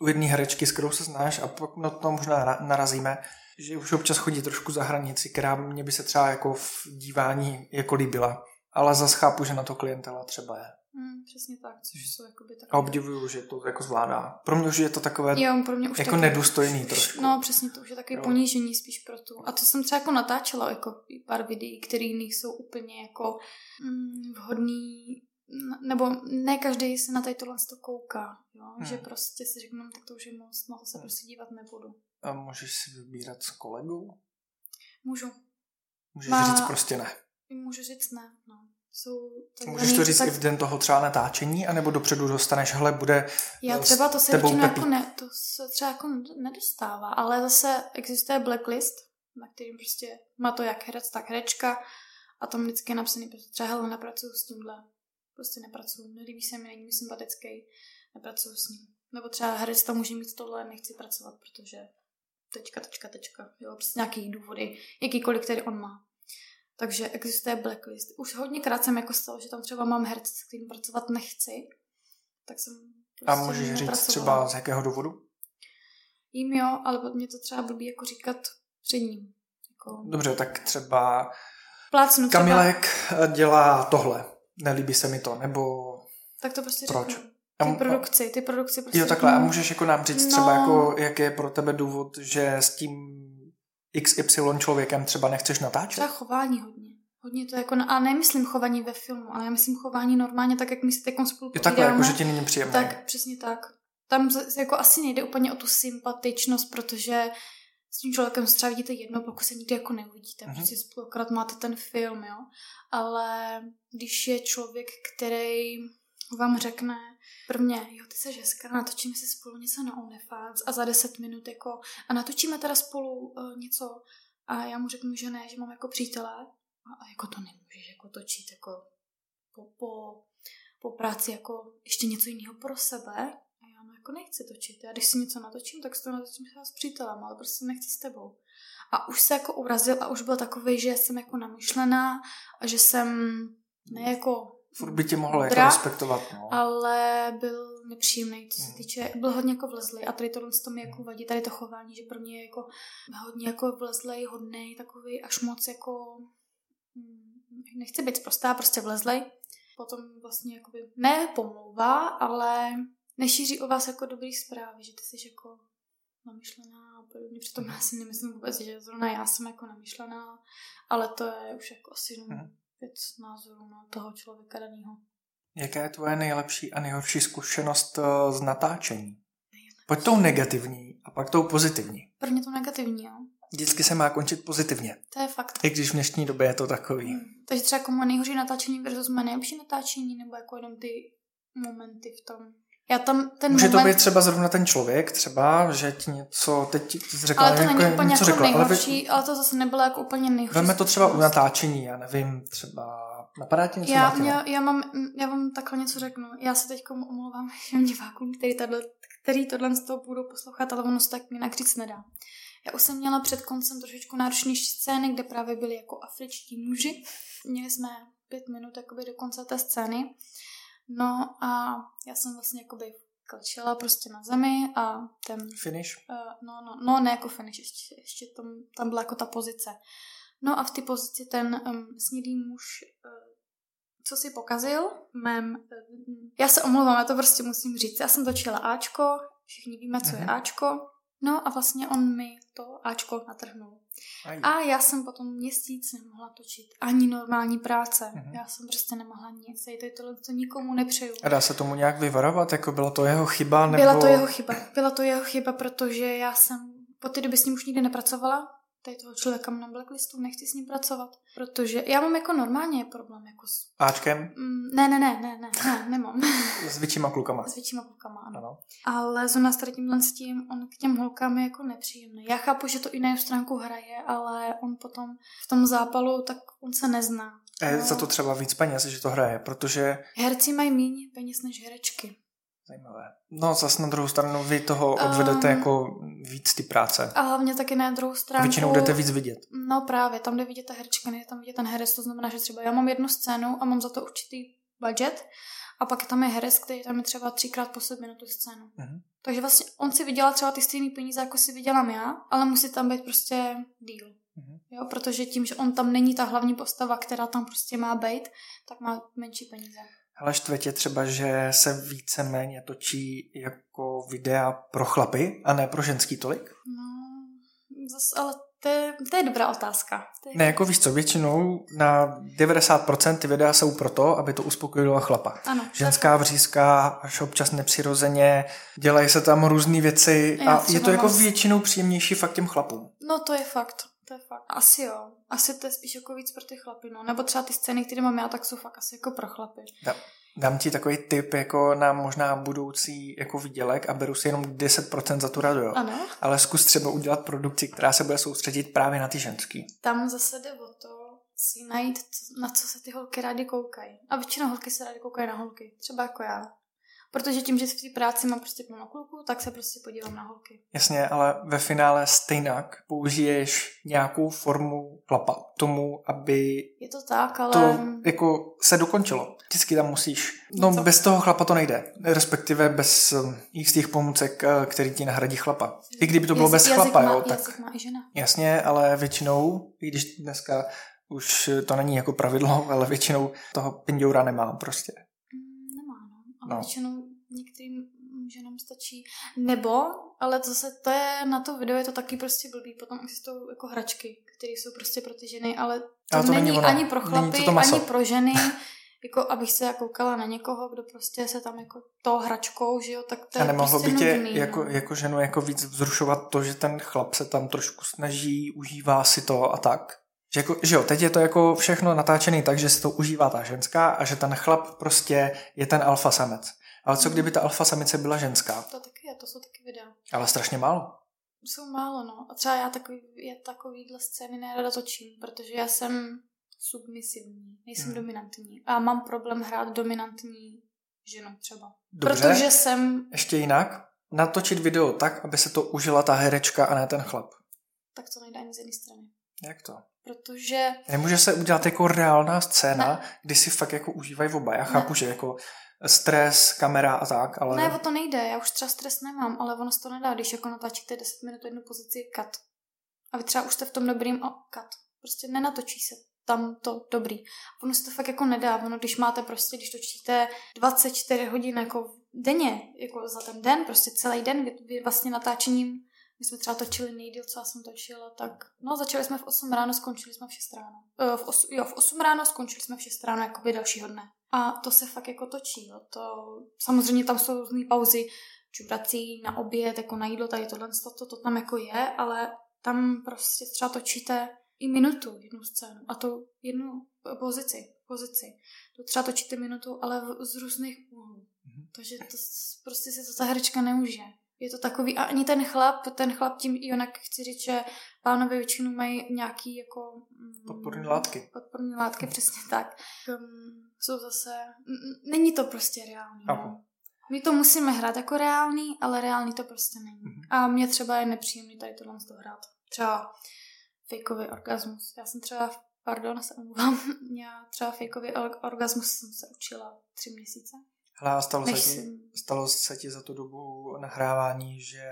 u jedné herečky, s kterou se znáš, a pak na to možná ra- narazíme, že už občas chodí trošku za hranici, která mě by se třeba jako v dívání jako líbila. Ale zase chápu, že na to klientela třeba je. Mm, přesně tak, což jsou jakoby takové... A obdivuju, že to jako zvládá. Pro mě už je to takové Jo, pro mě už jako taky- nedůstojný trošku. No, přesně to už je takový Jo. ponížení spíš pro tu. A to jsem třeba jako natáčela jako pár videí, které nejsou úplně jako mm, vhodný, nebo ne každý se na tady tohle to kouká, jo? Hmm. že prostě si řeknu, tak to už je moc, na to se prostě dívat nebudu. A můžeš si vybírat s kolegou? Můžu, Můžeš Má- říct prostě ne. můžu říct ne, no. Jsou Můžeš to říct tak, i v den toho třeba natáčení, anebo dopředu dostaneš, hele, bude Já s třeba to se většinou jako ne, to se třeba jako nedostává, ale zase existuje blacklist, na kterým prostě má to jak herec, tak herečka a tam vždycky je napsaný prostě třeba hele, nepracuju s tímhle, prostě nepracuju, nelíbí se mi, není mi sympatický, nepracuju s ním. Nebo třeba herec tam může mít tohle, nechci pracovat, protože tečka, tečka, tečka, jo, prostě nějaký důvody, jakýkoliv, který on má. Takže existuje blacklist. Už hodněkrát jsem jako stalo, že tam třeba mám herce, s kterým pracovat nechci, tak jsem A prostě můžeš říct třeba z jakého důvodu? Jím jo, ale mě to třeba blbý jako říkat před ním. Jako... Dobře, tak třeba Plácnu třeba, Kamilek dělá tohle. Nelíbí se mi to, nebo... tak to prostě Proč? řeknu. Ty produkci, ty produkci prostě Jo, takhle. A můžeš jako nám říct No. třeba, jako, jaký je pro tebe důvod, že s tím XY člověkem třeba nechceš natáčet? Třeba chování hodně. Hodně to jako, a nemyslím chování ve filmu, ale já myslím chování normálně, tak jak my si teď spolu Jo, takhle, jako, že ti není příjemné. Tak, přesně tak. Tam jako asi nejde úplně o tu sympatičnost, protože s tím člověkem se třeba vidíte jedno, pokud se nikdy jako neuvidíte. Mhm. Mm-hmm. Prostě spolu akorát máte ten film, jo. Ale když je člověk, který vám řekne prvně, jo, ty jsi hezká, natočíme si spolu něco na OnlyFans a za 10 minut jako, a natočíme teda spolu uh, něco a já mu řeknu, že ne, že mám jako přítele a, a jako to nemůžeš jako točit jako po, po, po práci jako ještě něco jiného pro sebe jako nechci točit. Já když si něco natočím, tak si to natočím třeba s přítelem, ale prostě nechci s tebou. A už se jako urazil a už byl takový, že jsem jako namyšlená a že jsem ne jako Furt by tě mohl jako respektovat. No. ale byl nepříjemný, co se Mhm. týče, byl hodně jako vlezlý a tady tohle to mi jako vadí, tady to chování, že pro mě je jako hodně jako vlezlej, hodnej, takový až moc jako, hm, nechci být prostá, prostě vlezlej. Potom vlastně jakoby ne pomlouvá, ale nešíří o vás jako dobrý zprávy, že ty jsi jako namyšlená a podobně. Přitom já si nemyslím vůbec, že zrovna já jsem jako namyšlená, ale to je už jako asi jenom Mhm. věc názoru na toho člověka daného. Jaká je tvoje nejlepší a nejhorší zkušenost eh, z natáčení? Pojď tou negativní a pak tou pozitivní. Prvně to negativní, jo. Vždycky se má končit pozitivně. To je fakt. I když v dnešní době je to takový. Hmm. Takže třeba jako moje nejhorší natáčení versus moje nejlepší natáčení, nebo jako jenom ty momenty v tom. Já tam ten Může moment... to být třeba zrovna ten člověk, třeba, že ti něco, teď řekla, ale to není jako, úplně něco jako řekla, ale nejhorší, ale to zase nebylo jako úplně nejhorší. Veme to třeba u natáčení, já nevím, třeba napadá ti něco Já, Martina? já, já, mám, já vám takhle něco řeknu. Já se teď omlouvám všem divákům, který, tato, který tohle z toho budou poslouchat, ale ono se tak jinak říct nedá. Já už jsem měla před koncem trošičku náročnější scény, kde právě byli jako afričtí muži. Měli jsme pět minut jakoby do konce té scény. No a já jsem vlastně jakoby klečela prostě na zemi a ten Finish? Uh, no, no, no, ne jako finish, ještě, ještě tam, tam byla jako ta pozice. No a v té pozici ten um, snědý muž, uh, co si pokazil, mém, já se omlouvám, já to prostě musím říct, já jsem točila Ačko, všichni víme, co je Mhm. Ačko, no a vlastně on mi to Ačko natrhnul. Aj. A já jsem potom měsíc nemohla točit ani normální práce. Mhm. Já jsem prostě nemohla nic. A to je tohle, co nikomu nepřeju. A dá se tomu nějak vyvarovat? Jako byla to jeho chyba? Nebo... Byla to jeho chyba. Byla to jeho chyba, protože já jsem po té době s ním už nikdy nepracovala. Tady toho člověka mám na blacklistu, nechci s ním pracovat. Protože já mám jako normálně problém jako s... Áčkem? Mm, ne, ne, ne, ne, ne, ne, nemám. S většíma klukama. S většíma klukama, ano. Ano. Ale zrovna s tímhle s tím, on k těm holkám je jako nepříjemný. Já chápu, že to i na jeho stránku hraje, ale on potom v tom zápalu, tak on se nezná. Je No. za to třeba víc peněz, že to hraje, protože Herci mají méně peněz než herečky. Zajímavé. No zas na druhou stranu vy toho odvedete Um, jako víc ty práce. A hlavně taky na druhou A stránku... většinou jdete víc vidět. No právě, tam, kde vidět ta herečka, nejde tam vidět ten herec, to znamená, že třeba já mám jednu scénu a mám za to určitý budget a pak tam je herec, který tam je třeba třikrát po sobě na tu scénu. Mhm. Takže vlastně on si vydělá třeba ty stejné peníze, jako si vydělám já, ale musí tam být prostě deal. Mhm. Jo, protože tím, že on tam není ta hlavní postava, která tam prostě má být, tak má menší peníze. Ale štve tě třeba, že se víceméně točí jako videa pro chlapy a ne pro ženský tolik? No, zas, ale to je, to je dobrá otázka. Je... Ne, jako víš co, většinou na 90% ty videa jsou proto, aby to uspokojilo chlapa. Ano, Ženská vřízka, až občas nepřirozeně, dělají se tam různé věci a je to jako mám- většinou příjemnější fakt těm chlapům. No to je fakt, to je fakt. Asi jo. Asi to je spíš jako víc pro ty chlapy, no. Nebo třeba ty scény, které mám já, tak jsou fakt asi jako pro chlapy. Dám ti takový tip jako na možná budoucí jako výdělek a beru si jenom 10% za tu radu, jo. Ano. Ale zkus třeba udělat produkci, která se bude soustředit právě na ty ženský. Tam zase jde o to si najít, na co se ty holky rády koukají. A většina holky se rády koukají na holky. Třeba jako já. Protože tím, že v té práci mám prostě plno kluků, tak se prostě podívám na holky. Jasně, ale ve finále stejnak použiješ nějakou formu chlapa k tomu, aby Je to tak, ale... to jako se dokončilo. Vždycky tam musíš. No, Co? bez toho chlapa to nejde. Respektive bez um, jistých pomůcek, eh, který ti nahradí chlapa. I kdyby to bylo Jazyk- bez jazyk chlapa, má, jo, tak Jazyk má i žena. jasně, ale většinou, i když dneska už to není jako pravidlo, ale většinou toho pindoura nemám prostě. Mm, no. No. no. většinou některým ženám stačí. Nebo, ale zase to je na to video, je to taky prostě blbý. Potom existují jako hračky, které jsou prostě pro ty ženy, ale to, Ale to není není ono. ani pro chlapy, to to maso. ani pro ženy. Jako abych se koukala na někoho, kdo prostě se tam jako to hračkou, že jo, tak to A je nemohlo prostě by tě nudný, jako, no. jako ženu jako víc vzrušovat to, že ten chlap se tam trošku snaží, užívá si to a tak. Že, jako, že jo, teď je to jako všechno natáčený tak, že si to užívá ta ženská a že ten chlap prostě je ten alfa samec. Ale co Mhm. kdyby ta alfa samice byla ženská? To taky je, to jsou taky videa. Ale strašně málo. Jsou málo, no. A třeba já takový, já takovýhle scény nerada točím, protože já jsem submisivní, nejsem hmm. dominantní. A mám problém hrát dominantní ženu třeba. Dobře, Protože jsem, ještě jinak. Natočit video tak, aby se to užila ta herečka a ne ten chlap. tak to nejde ani z jedné strany. Jak to? Protože Nemůže se udělat jako reálná scéna, Ne. kdy si fakt jako užívají oba. Já chápu, že jako stres, kamera a tak, ale... ne, o to nejde, já už třeba stres nemám, ale ono se to nedá, když jako natáčíte 10 minut jednu pozici cut. A vy třeba už jste v tom dobrým o, cut. Prostě nenatočí se tam to dobrý. Ono se to fakt jako nedá. Ono, když máte prostě, když točíte 24 hodin jako denně, jako za ten den, prostě celý den, vy, vy vlastně natáčením, my jsme třeba točili nejdíl, co já jsem točila, tak no začali jsme v 8 ráno, skončili jsme v 6 ráno. Uh, v 8, jo, v 8 ráno, skončili jsme v 6 ráno, jako by dalšího dne. A to se fakt jako točí, jo. To, samozřejmě tam jsou různé pauzy, čurací na oběd, jako na jídlo, tady tohle, to, to, to tam jako je, ale tam prostě třeba točíte i minutu jednu scénu a to jednu pozici, pozici. To třeba točíte minutu, ale v, z různých úhlů. Mhm. Takže to prostě si to ta herečka neužije. Je to takový, a ani ten chlap, ten chlap tím i onak chci říct, že pánové většinou mají nějaký jako... mm, Podporné látky. Podporné látky, přesně tak. Um, jsou zase... n- Není to prostě reálný. Chápu. No. My to musíme hrát jako reálný, ale reálný to prostě není. Mhm. A mně třeba je nepříjemný tady tohle to hrát. Třeba fejkový orgasmus. Já jsem třeba, pardon, se omlouvám, já třeba fejkový or- orgasmus jsem se učila tři měsíce. Hele, a stalo se, Než ti, jsem stalo se ti za tu dobu nahrávání, že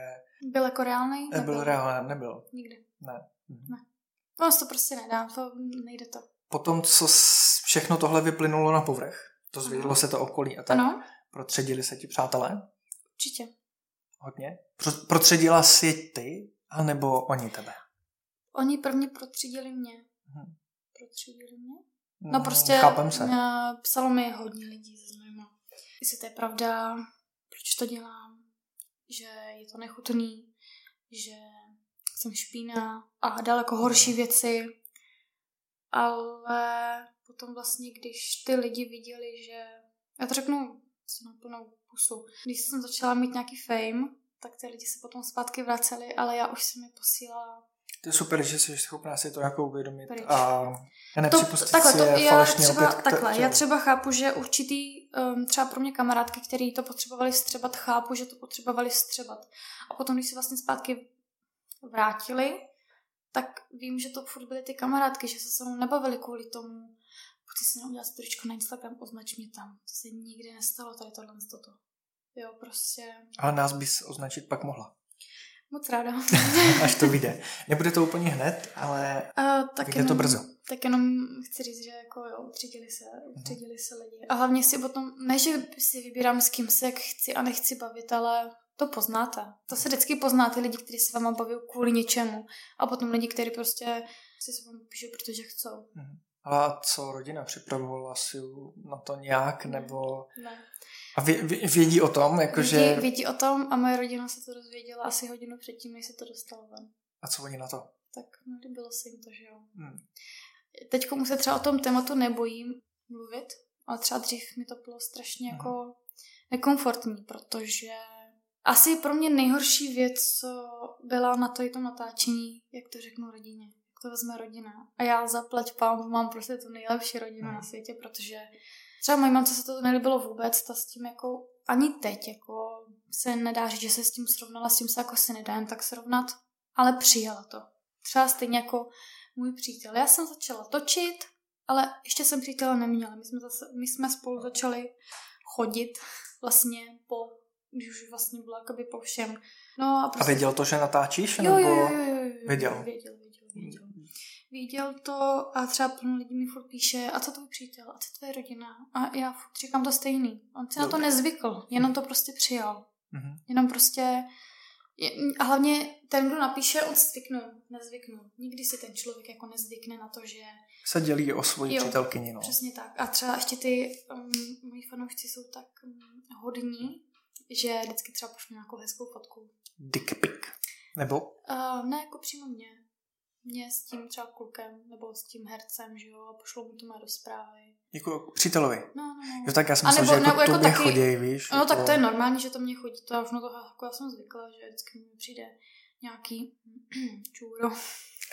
byl jako reálný? nebyl reálný, nebyl. Nikdy. Ne. Mhm. No, to prostě nedá, to nejde to. Po tom, co Všechno tohle vyplynulo na povrch. To zvědělo se to okolí a tak. Ano, Protředili se ti přátelé? určitě. Hodně. Pro, protředila si ty, anebo oni tebe? Oni prvně protřídili mě. Mhm. Protřídili mě? No prostě Chápem se. eh, psalo mi hodně lidí ze znajoma. Jestli to je pravda, proč to dělám, že je to nechutný, že jsem špína a daleko horší věci. Ale potom vlastně, když ty lidi viděli, že... Já to řeknu s na plnou pusu. Když jsem začala mít nějaký fame, tak ty lidi se potom zpátky vraceli, ale já už jsem je posílala To je super, že jsi schopná si to jako uvědomit Pryč. a to, nepřipustit takhle, si to, já falešně třeba, opět. takhle, že- já třeba chápu, že určitý, um, třeba pro mě kamarádky, který to potřebovali střebat, chápu, že to potřebovali střebat. A potom, když se vlastně zpátky vrátili, tak vím, že to furt byly ty kamarádky, že se se mnou nebavili kvůli tomu, chci si udělat storičko na Instagram, označ mě tam. To se nikdy nestalo, tady tohle toto. Jo, prostě Ale nás bys označit pak mohla, moc ráda. až to vyjde. Nebude to úplně hned, ale Uh, tak Vyjde to brzo. Tak jenom chci říct, že jako jo, utřídili se, utřídili se lidi. A hlavně si potom, ne, že si vybírám s kým se chci a nechci bavit, ale to poznáte. To se vždycky pozná, ty lidi, kteří se váma baví kvůli něčemu. A potom lidi, kteří prostě si se vám píšou, protože chcou. a co rodina připravovala si na to nějak, Ne. nebo Ne. A vě, vě, vědí o tom, jakože Vědí, vědí o tom a moje rodina se to dozvěděla asi hodinu předtím, než se to dostalo ven. a co oni na to? Tak no, líbilo se jim to, že jo. Hmm. Teď se třeba o tom tématu nebojím mluvit, ale třeba dřív mi to bylo strašně Mhm. jako nekomfortní, protože asi pro mě nejhorší věc, co byla na to i tom natáčení, jak to řeknu rodině, jak to vezme rodina. A já zaplať pán, mám prostě tu nejlepší rodinu Mhm. na světě, protože třeba mojí mamce se to nelíbilo vůbec, ta s tím jako ani teď jako se nedá říct, že se s tím srovnala, s tím se jako si nedá jen tak srovnat, ale přijala to. Třeba stejně jako můj přítel. Já jsem začala točit, ale ještě jsem přítele neměla. My jsme, zase, my jsme spolu začali chodit vlastně po, když už vlastně bylo jakoby po všem. No a A prostě... věděl to, že natáčíš? jo, nebo... jo, jo, jo, jo, jo, věděl? Věděl, věděl, věděl. Věděl to a třeba plno lidí mi furt píše, a co tvůj přítel, a co tvoje rodina? A já furt říkám to stejný. On si na to nezvykl, jenom to prostě přijal. Mhm. Jenom prostě... A hlavně ten, kdo napíše, on zvyknul, nezvyknul. Nikdy si ten člověk jako nezvykne na to, že Se dělí o svoji Jo, přítelkyni, no. Přesně tak. A třeba ještě ty um, moji fanoušci jsou tak um, hodní, že vždycky třeba pošlu nějakou hezkou fotku. Dick pic. Nebo? Uh, ne jako přímo mě. Mě s tím třeba klukem nebo s tím hercem, že jo, a pošlou mi to má do zprávy. Jako přítelovi. No, no, no. Jo, tak já jsem A myslel, že jako jako tobě taky- chodí, víš. No jako... tak to je normální, že to mě chodí, to já už na to jako já jsem zvykla, že vždycky mi přijde nějaký čůro.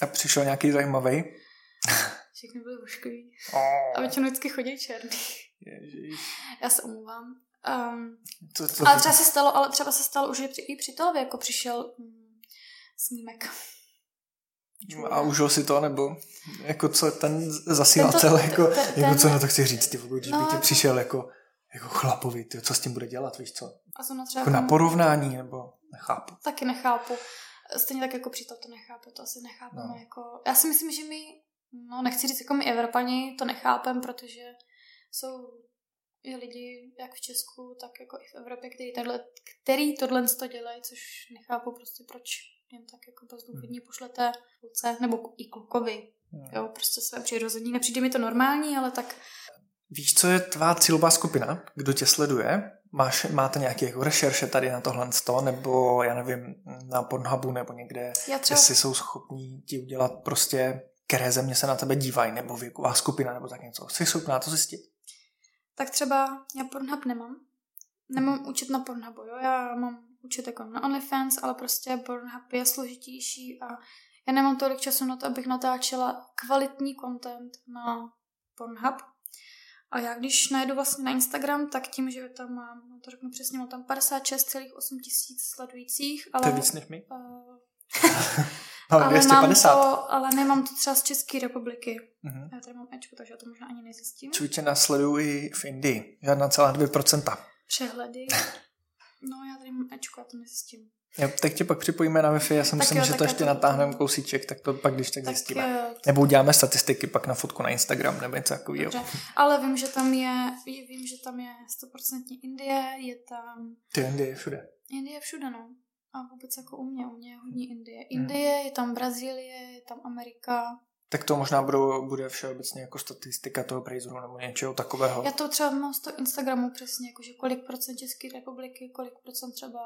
A přišel nějaký zajímavý. Všechny byly voškový. A Oh, většinou vždycky chodí černý. ježiš. Já se omluvám. Um, To, to, Ale třeba se stalo, ale třeba se stalo už, že při, i při jako přišel mm, snímek. A užil si to, nebo jako co ten zasílatel, Tento- jako, ten- jako co na to chci říct, ty, když No, by ti jako- přišel jako, jako chlapovi, ty, co s tím bude dělat, víš co? A zrovna třeba Jako na porovnání, nebo nechápu. taky nechápu. Stejně tak jako přítel to nechápe, to asi nechápeme. No. Jako, já si myslím, že my, no nechci říct jako my Evropani, to nechápem, protože jsou i lidi, jak v Česku, tak jako i v Evropě, který, tato, který tohle to dělají, což nechápu prostě proč jen tak jako bezdůvodně pošlete kluce, nebo i klukovi, Hmm. jo, prostě své přirození. Nepřijde mi to normální, ale tak Víš, co je tvá cílová skupina? Kdo tě sleduje? Máš, máte nějaké jako rešerše tady na tohle sto, nebo já nevím, na Pornhubu nebo někde, já třeba jestli jsou schopní ti udělat prostě, které země se na tebe dívají, nebo věková skupina, nebo tak něco. Jsi schopná to zjistit? Tak třeba já Pornhub nemám. Nemám účet na Pornhubu, jo. Já mám účet jako na OnlyFans, ale prostě Pornhub je složitější a já nemám tolik času na to, abych natáčela kvalitní content na Pornhub. A já když najdu vlastně na Instagram, tak tím, že tam mám, no to řeknu přesně, mám tam 56,8 tisíc sledujících, ale... To je víc než my? uh, ale, mám 250. to, ale nemám to třeba z České republiky. Mhm. Já tady mám Ečko, takže já to možná ani nezjistím. Čuče nás sledují v Indii. Žádná celá 2%. přehledy. No, já tady mám Ečko, já to nezjistím. Jo, tak tě pak připojíme na Wi-Fi, já si myslím, že to ještě natáhneme kousíček, tak to pak když tak, tak zjistíme. Jo, nebo uděláme statistiky pak na fotku na Instagram nebo něco takového. Ale vím, že tam je, vím, že tam je 100% Indie, je tam... Ty Indie je všude. Indie je všude, no. A vůbec jako u mě, u mě je hodně Indie. Hmm. Indie, hmm. je tam Brazílie, je tam Amerika, tak to možná budou, bude všeobecně jako statistika toho praiseru nebo něčeho takového. Já to třeba mám z toho Instagramu přesně, jakože kolik procent České republiky, kolik procent třeba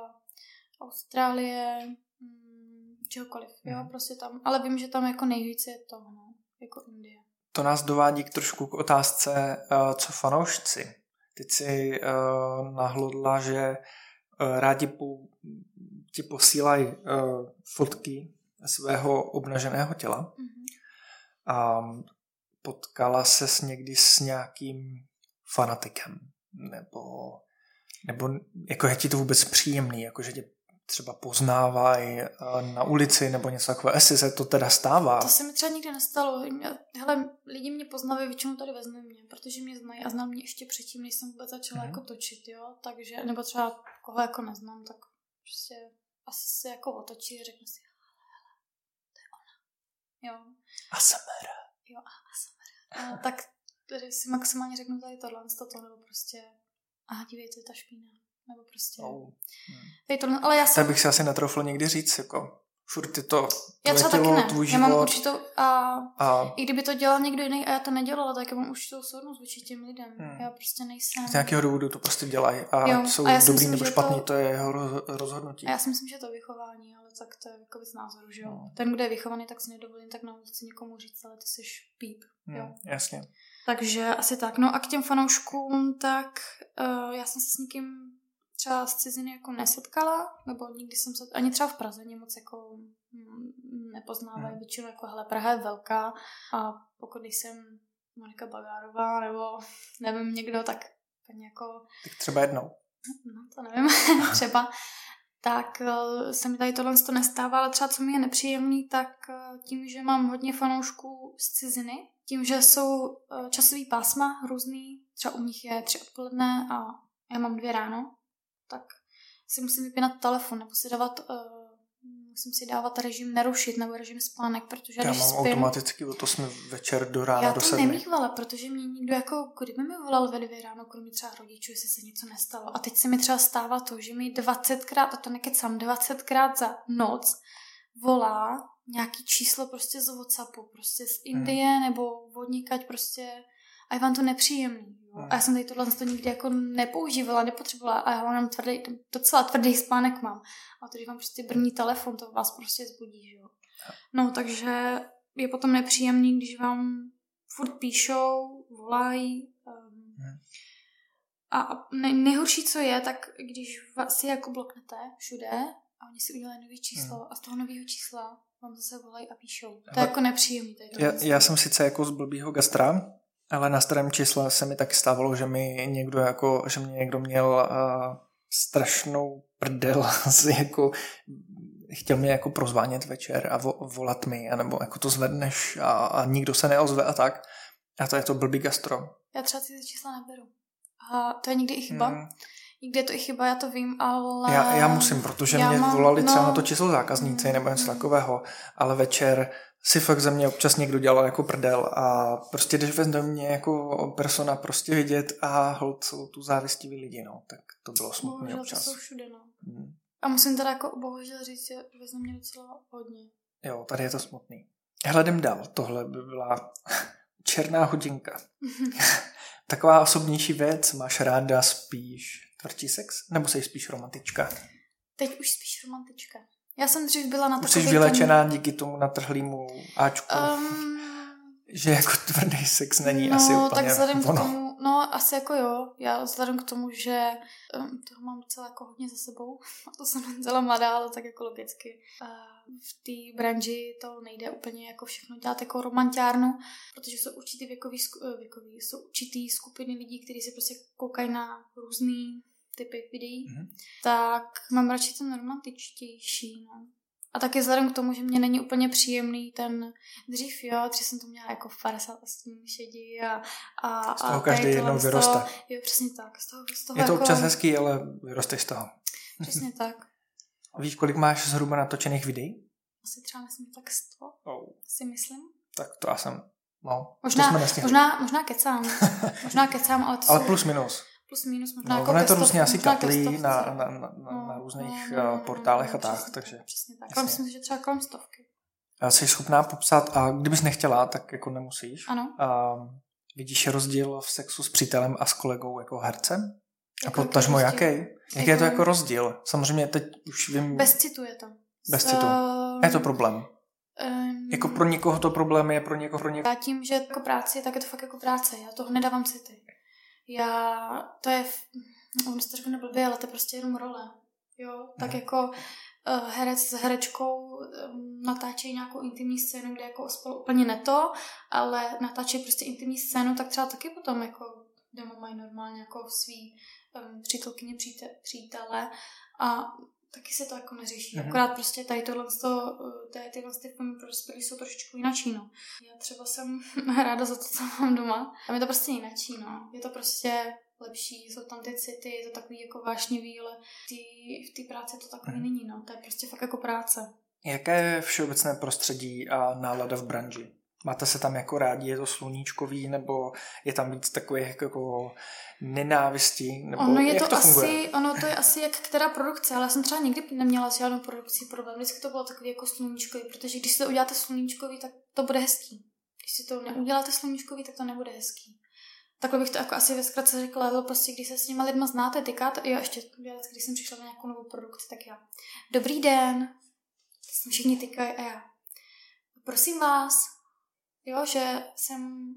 Austrálie, hmm, čehokoliv, mm. jo, mhm. prostě tam. Ale vím, že tam jako nejvíce je to, no, jako Indie. To nás dovádí k trošku k otázce, uh, co fanoušci. Teď si uh, nahlodla, že uh, rádi po, ti posílají uh, fotky svého obnaženého těla. Mm-hmm a potkala se s někdy s nějakým fanatikem, nebo, nebo jako je ti to vůbec příjemný, jako že tě třeba poznávají na ulici nebo něco takového, jestli se to teda stává. To se mi třeba nikdy nestalo. Hele, lidi mě poznávají většinou tady ve mě, protože mě znají a znám mě ještě předtím, než jsem vůbec začala mm-hmm. jako točit, jo, takže, nebo třeba koho jako neznám, tak prostě asi se jako otočí a řekne si, Jo. ASMR. Jo, ASMR. A, tak si maximálně řeknu tady tohle, toto, nebo prostě aha, dívejte, ta špína. Nebo prostě... Oh. Hmm. to, ale já jsem... Tak bych si asi netrofil někdy říct, jako furt je to já třeba tělo, taky ne. tvůj život. Já mám určitou, a, a, i kdyby to dělal někdo jiný a já to nedělala, tak já mám určitou soudnost vůči těm lidem. Hmm. Já prostě nejsem. Z nějakého důvodu to prostě dělají a jo. jsou a dobrý myslím, nebo špatný, to... to je jeho rozhodnutí. A já si myslím, že to vychování, ale tak to je jako věc názoru, že jo. Hmm. Ten, kdo je vychovaný, tak si nedovolím tak na ulici někomu říct, ale ty jsi píp. Hmm. Jo. Jasně. Takže asi tak. No a k těm fanouškům, tak uh, já jsem se s někým třeba z ciziny jako nesetkala, nebo nikdy jsem se, ani třeba v Praze mě moc jako mm, nepoznávají, hmm. většinou jako, hele, Praha je velká a pokud jsem Monika Bagárová nebo nevím někdo, tak jako... Tak třeba jednou. No, to nevím, třeba. Tak eh, se mi tady tohle to nestává, ale třeba co mi je nepříjemný, tak eh, tím, že mám hodně fanoušků z ciziny, tím, že jsou eh, časový pásma různý, třeba u nich je tři odpoledne a já mám dvě ráno, tak si musím vypínat telefon nebo si dávat, musím si dávat režim nerušit nebo režim spánek, protože já když mám spím, automaticky to jsme večer do rána já do to nemývala, protože mě nikdo jako, kdyby mi volal ve dvě ráno, kromě třeba rodičů, jestli se něco nestalo. A teď se mi třeba stává to, že mi 20krát, a to nekecám, 20krát za noc volá nějaký číslo prostě z Whatsappu, prostě z Indie hmm. nebo vodníkať prostě a je vám to nepříjemný. Jo? A já jsem tady tohle to nikdy jako nepoužívala, nepotřebovala a já mám tvrdý, docela tvrdý spánek mám. A když vám prostě brní telefon, to vás prostě zbudí, že jo. No, takže je potom nepříjemný, když vám furt píšou, volají. Um, a nej, nejhorší, co je, tak když si jako bloknete všude a oni si udělají nový číslo hmm. a z toho nového čísla vám zase volají a píšou. To je jako nepříjemný. já, já jsem sice jako z blbýho gastra, ale na starém čísle se mi taky stávalo, že mi někdo jako, že mě někdo měl uh, strašnou prdel, jako chtěl mě jako prozvánět večer a vo, volat mi, anebo jako to zvedneš a, a nikdo se neozve a tak. A to je to blbý gastro. Já třeba ty čísla neberu. A to je někdy i chyba. Hmm. Někdy je to i chyba, já to vím, ale... Já, já musím, protože já mě mám, volali třeba no... na to číslo zákazníci nebo něco takového, ale večer si fakt ze mě občas někdo dělal jako prdel a prostě když vezme mě jako persona prostě vidět a hold jsou tu závistivý lidi, no, tak to bylo smutné bohužel občas. to jsou všude, no. Hmm. A musím teda jako bohužel říct, že vezme mě docela hodně. Jo, tady je to smutný. Hledem dál, tohle by byla černá hodinka. Taková osobnější věc, máš ráda spíš tvrdší sex, nebo jsi spíš romantička? Teď už spíš romantička. Já jsem dřív byla na takový... Jsi vylečená ten... díky tomu natrhlýmu Ačku. Um, že jako tvrdý sex není no, asi úplně tak vzhledem ono. k tomu, no asi jako jo, já vzhledem k tomu, že um, toho mám docela jako hodně za sebou, a to jsem docela mladá, ale tak jako logicky. Uh, v té branži to nejde úplně jako všechno dělat jako romantiárnu, protože jsou určitý věkový, eh, věkový jsou určitý skupiny lidí, kteří se prostě koukají na různý typy videí, mm-hmm. tak mám radši ten romantičtější, no. A taky vzhledem k tomu, že mě není úplně příjemný ten dřív, jo, dřív jsem to měla jako v 50 šedí a, a, z toho a každý jednou vyroste. Jo, přesně tak. Z toho, z toho Je to jako... občas hezký, ale vyrosteš z toho. Přesně tak. Víš, kolik máš zhruba natočených videí? Asi třeba myslím tak 100, Oh. si myslím. Tak to já jsem, no, Možná, to jsme nestihli. možná, možná kecám. možná kecám, ale to Ale jsou plus minus. Plus minus možná No, jako ono je to různě asi stovce. na, na, na, na, No, na různých no, no, eh, no, portálech no, a tak, přesně takže Přesně tak. Ale myslím si, že třeba kolem stovky. eh, jsi schopná popsat a kdybys nechtěla, tak jako nemusíš. Ano. A vidíš rozdíl v sexu s přítelem a s kolegou jako hercem? A potažmo jaký? Jaký je to Jako- jako rozdíl? Samozřejmě teď už vím, Bez citu je to. Bez citu. ehm, je to problém. ehm, Jako pro někoho to problém je, pro někoho pro někoho. Já tím, že jako práci, tak je to fakt jako práce. Já toho nedávám city. Já, to je, on se to řekne blbě, ale to je prostě jenom role. Jo, tak Mhm. jako uh, herec s herečkou um, natáčejí nějakou intimní scénu, kde jako spolu úplně neto, ale natáčejí prostě intimní scénu, tak třeba taky potom jako doma mají normálně jako svý um, přítelkyně, příte, přítele a taky se to jako neřeší. Mhm. Mm-hmm. Akorát prostě tady tohle, to, tady tyhle ty filmy pro dospělí jsou trošičku jinačí, no. Já třeba jsem ráda za to, co mám doma. A je to prostě jinačí, no. Je to prostě lepší, jsou tam ty city, je to takový jako vášnivý, ale v té práci to takový Mhm. není, no. To je prostě fakt jako práce. Jaké je všeobecné prostředí a nálada v branži? Máte se tam jako rádi, je to sluníčkový, nebo je tam víc takových jako, jako nenávistí? Nebo Ono je jak to, to asi, funguje? ono to je asi jak která produkce, ale já jsem třeba nikdy neměla s žádnou produkcí problém. Vždycky to bylo takový jako sluníčkový, protože když si to uděláte sluníčkový, tak to bude hezký. Když si to neuděláte sluníčkový, tak to nebude hezký. Takhle bych to jako asi ve zkratce řekla, ale prostě když se s těma lidma znáte, tykáte, jo, ještě když jsem přišla na nějakou novou produkci, tak já, dobrý den, všichni tykají a já, prosím vás, jo, že jsem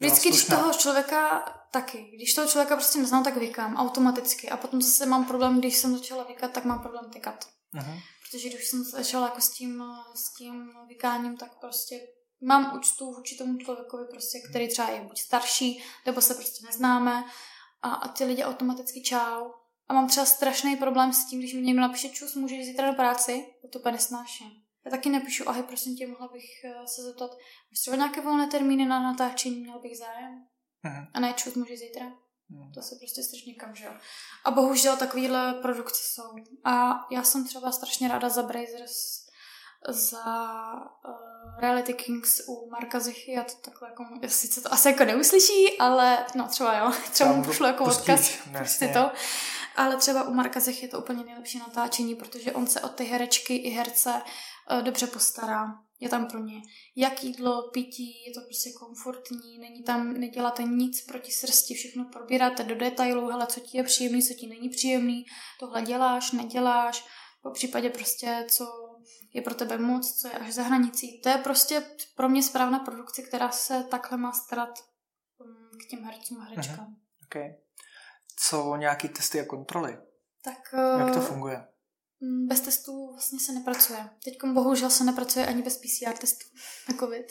Vždycky, když toho člověka taky, když toho člověka prostě neznám, tak vykám automaticky. A potom zase mám problém, když jsem začala vykat, tak mám problém tykat. Mhm. Protože když jsem začala jako s tím, s tím vykáním, tak prostě mám úctu vůči tomu člověkovi, prostě, který třeba je buď starší, nebo se prostě neznáme. A, a ty lidi automaticky čau. A mám třeba strašný problém s tím, když mi někdo napíše čus, můžeš jít zítra do práci, to to úplně nesnáším. Já taky napíšu, ahoj, prosím tě, mohla bych eh, se zeptat, máš třeba nějaké volné termíny na natáčení, měl bych zájem? Mhm. A ne, čus, můžeš zítra? Mhm. To se prostě strčně kam, že jo. A bohužel takovýhle produkce jsou. A já jsem třeba strašně ráda za Brazers, za uh, Reality Kings u Marka Zichy a to takhle jako, sice to asi jako neuslyší, ale no třeba jo, třeba mu Tam pošlu jako pustíš, odkaz, prostě to. Ale třeba u Marka Zichy je to úplně nejlepší natáčení, protože on se o ty herečky i herce uh, dobře postará. Je tam pro ně jak jídlo, pití, je to prostě komfortní, není tam, neděláte nic proti srsti, všechno probíráte do detailu, hele, co ti je příjemný, co ti není příjemný, tohle děláš, neděláš, po případě prostě, co je pro tebe moc, co je až za hranicí. To je prostě pro mě správná produkce, která se takhle má starat mm, k těm hercům a herečkám. Okay. Co nějaký testy a kontroly? Tak Jak to eh, funguje? Mm, Bez testů vlastně se nepracuje. Teď bohužel se nepracuje ani bez PCR testů na COVID.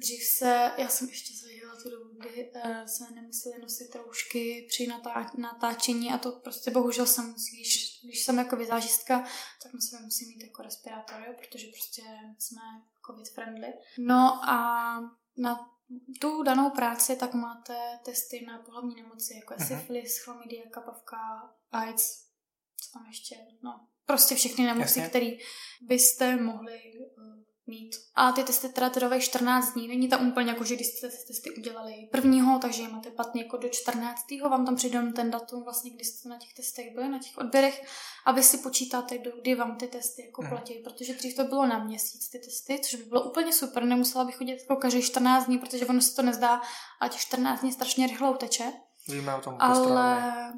Dřív se, já jsem ještě zažila tu dobu, kdy uh, se nemuseli nosit roušky při natá- natáčení a to prostě bohužel se musí, když, když jsem jako vizážistka, tak sebe musím mít jako respirátor, jo, protože prostě jsme covid friendly. No a na tu danou práci tak máte testy na pohlavní nemoci, jako je Mhm. syfilis, chlamydia, kapavka, AIDS, co tam ještě, no, prostě všechny nemoci, které byste mohli uh, mít. A ty testy teda trvají 14 dní, není tam úplně jako, že když jste ty testy udělali prvního, takže je máte platně jako do 14. vám tam přijde ten datum, vlastně, kdy jste na těch testech byli, na těch odběrech, a vy si počítáte, do kdy vám ty testy jako Mhm. platí, protože dřív to bylo na měsíc ty testy, což by bylo úplně super, nemusela bych chodit jako každý 14 dní, protože ono se to nezdá a těch 14 dní strašně rychle uteče. Víme o tom Ale,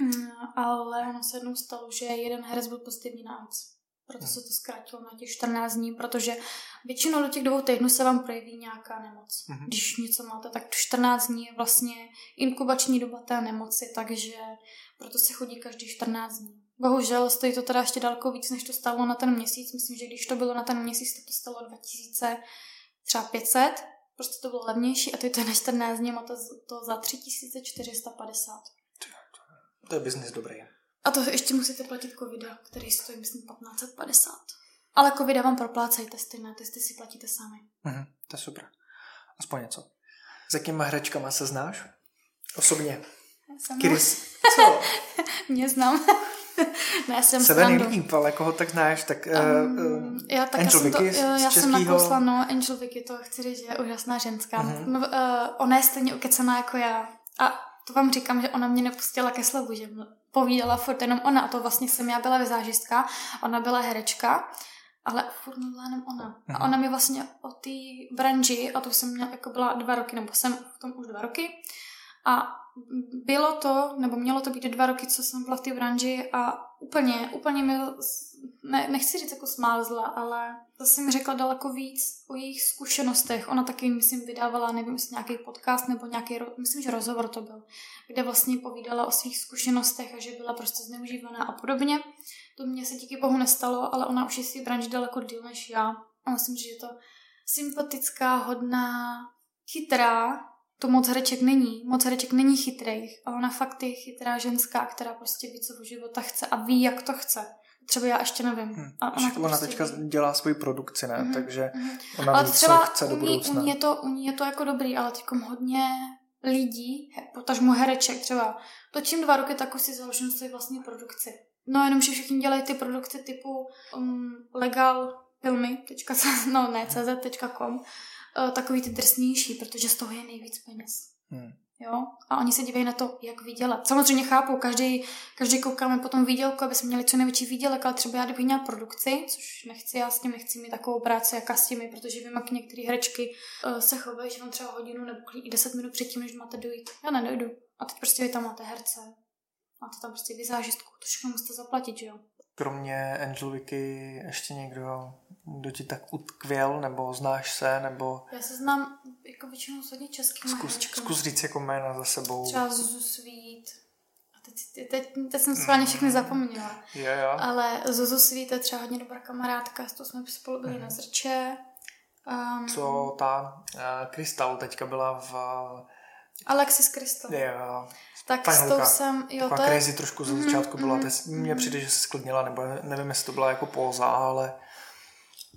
Mm, ale ono se jednou stalo, že jeden herec byl pozitivní na AIDS. Proto Hmm. se to zkrátilo na těch 14 dní, protože většinou do těch dvou týdnů se vám projeví nějaká nemoc. Mhm. Když něco máte, tak 14 dní je vlastně inkubační doba té nemoci, takže proto se chodí každý 14 dní. Bohužel stojí to teda ještě daleko víc, než to stálo na ten měsíc. Myslím, že když to bylo na ten měsíc, tak to stálo 2000, třeba 500. Prostě to bylo levnější a teď to je na 14 dní, máte to za 3450. To je biznis dobrý. A to ještě musíte platit covida, který stojí, myslím, 1550. Ale covida vám proplácejí testy, ne testy si platíte sami. Mhm, to je super. Aspoň něco. S jakýma hračkama se znáš? Osobně. Jsem. Co? Mě znám. ne, já jsem Sebe nejlíp, ale koho tak znáš, tak um, um, já, tak Angel já jsem, to, Vicky z já jsem českýho- nakousla, no, Angel Vicky, to chci říct, že je úžasná ženská. Mhm. Mm-hmm. Uh, ona je stejně ukecená jako já. A to vám říkám, že ona mě nepustila ke slovu, že povídala furt jenom ona. A to vlastně jsem já byla vizážistka, ona byla herečka, ale furt mluvila jenom ona. Mhm. A ona mi vlastně o té branži, a to jsem měla, jako byla dva roky, nebo jsem v tom už dva roky, a bylo to, nebo mělo to být dva roky, co jsem byla v té branži a úplně, úplně mi, ne, nechci říct jako smázla, ale zase mi řekla daleko víc o jejich zkušenostech. Ona taky, myslím, vydávala, nevím, jestli nějaký podcast nebo nějaký, myslím, že rozhovor to byl, kde vlastně povídala o svých zkušenostech a že byla prostě zneužívaná a podobně. To mě se díky bohu nestalo, ale ona už je si branži daleko díl než já. A myslím, že je to sympatická, hodná, chytrá, to moc hereček není. Moc hereček není chytrých, ale ona fakt je chytrá ženská, která prostě ví, co v života chce a ví, jak to chce. Třeba já ještě nevím. Hm. A ona, to ona prostě teďka ví. dělá svoji produkci, ne? Mhm, Takže mhm. ona Ale ví, to co třeba chce do u ní, budoucna. u, ní je to, u ní je to jako dobrý, ale teď hodně lidí, he- potažmo hereček třeba, točím dva roky, tak si založím svoji vlastní produkci. No jenom, že všichni dělají ty produkce typu um, legal filmy, no ne, cz.com, uh, takový ty drsnější, protože z toho je nejvíc peněz. Hm. Jo? A oni se dívají na to, jak vydělat. Samozřejmě chápu, každý, každý koukáme po tom výdělku, aby jsme měli co největší výdělek, ale třeba já kdybych měla produkci, což nechci, já s tím nechci mít takovou práci, jaká s těmi, protože vím, jak některé herečky uh, se chovají, že vám třeba hodinu nebo i 10 minut předtím, než máte dojít. Já nedojdu. A teď prostě vy tam máte herce, máte tam prostě vizážistku, to všechno musíte zaplatit, že jo? Kromě Angel Vicky ještě někdo, kdo ti tak utkvěl, nebo znáš se, nebo Já se znám jako většinou s hodně českými zkus, herečkami. zkus říct jako jména za sebou. Třeba Zuzu Sweet. A teď, teď, teď, teď jsem schválně všechny zapomněla. Jo, jo. Ale Zuzu Sweet je třeba hodně dobrá kamarádka, s tou jsme spolu byli na zrče. Um, Co ta uh, Krystal teďka byla v... Alexis Crystal. Jo, Tak fajn s tou jsem, jo, taková to je, crazy trošku ze Mhm, začátku byla. mhm, Teď mně mhm. přijde, že se sklidnila, nebo nevím, jestli to byla jako póza, ale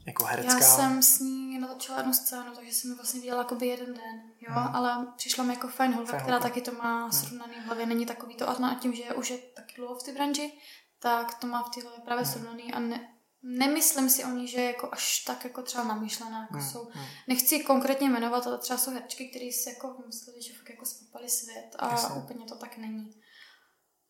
jako herecká. já jsem s ní natočila jednu scénu, takže jsem ji vlastně viděla jakoby jeden den, jo, Mhm. ale přišla mi jako fajn holka, Fajn která holka. taky to má srovnaný v hlavě, není takový to, a tím, že už je taky dlouho v té branži, tak to má v té hlavě právě Mhm. srovnaný a ne, nemyslím si o ní, že je jako až tak jako třeba namyšlená, jako Hmm, jsou hmm. Nechci konkrétně jmenovat, ale třeba jsou herčky, které si jako mysleli, že fakt jako spopali svět a Jasně. úplně to tak není.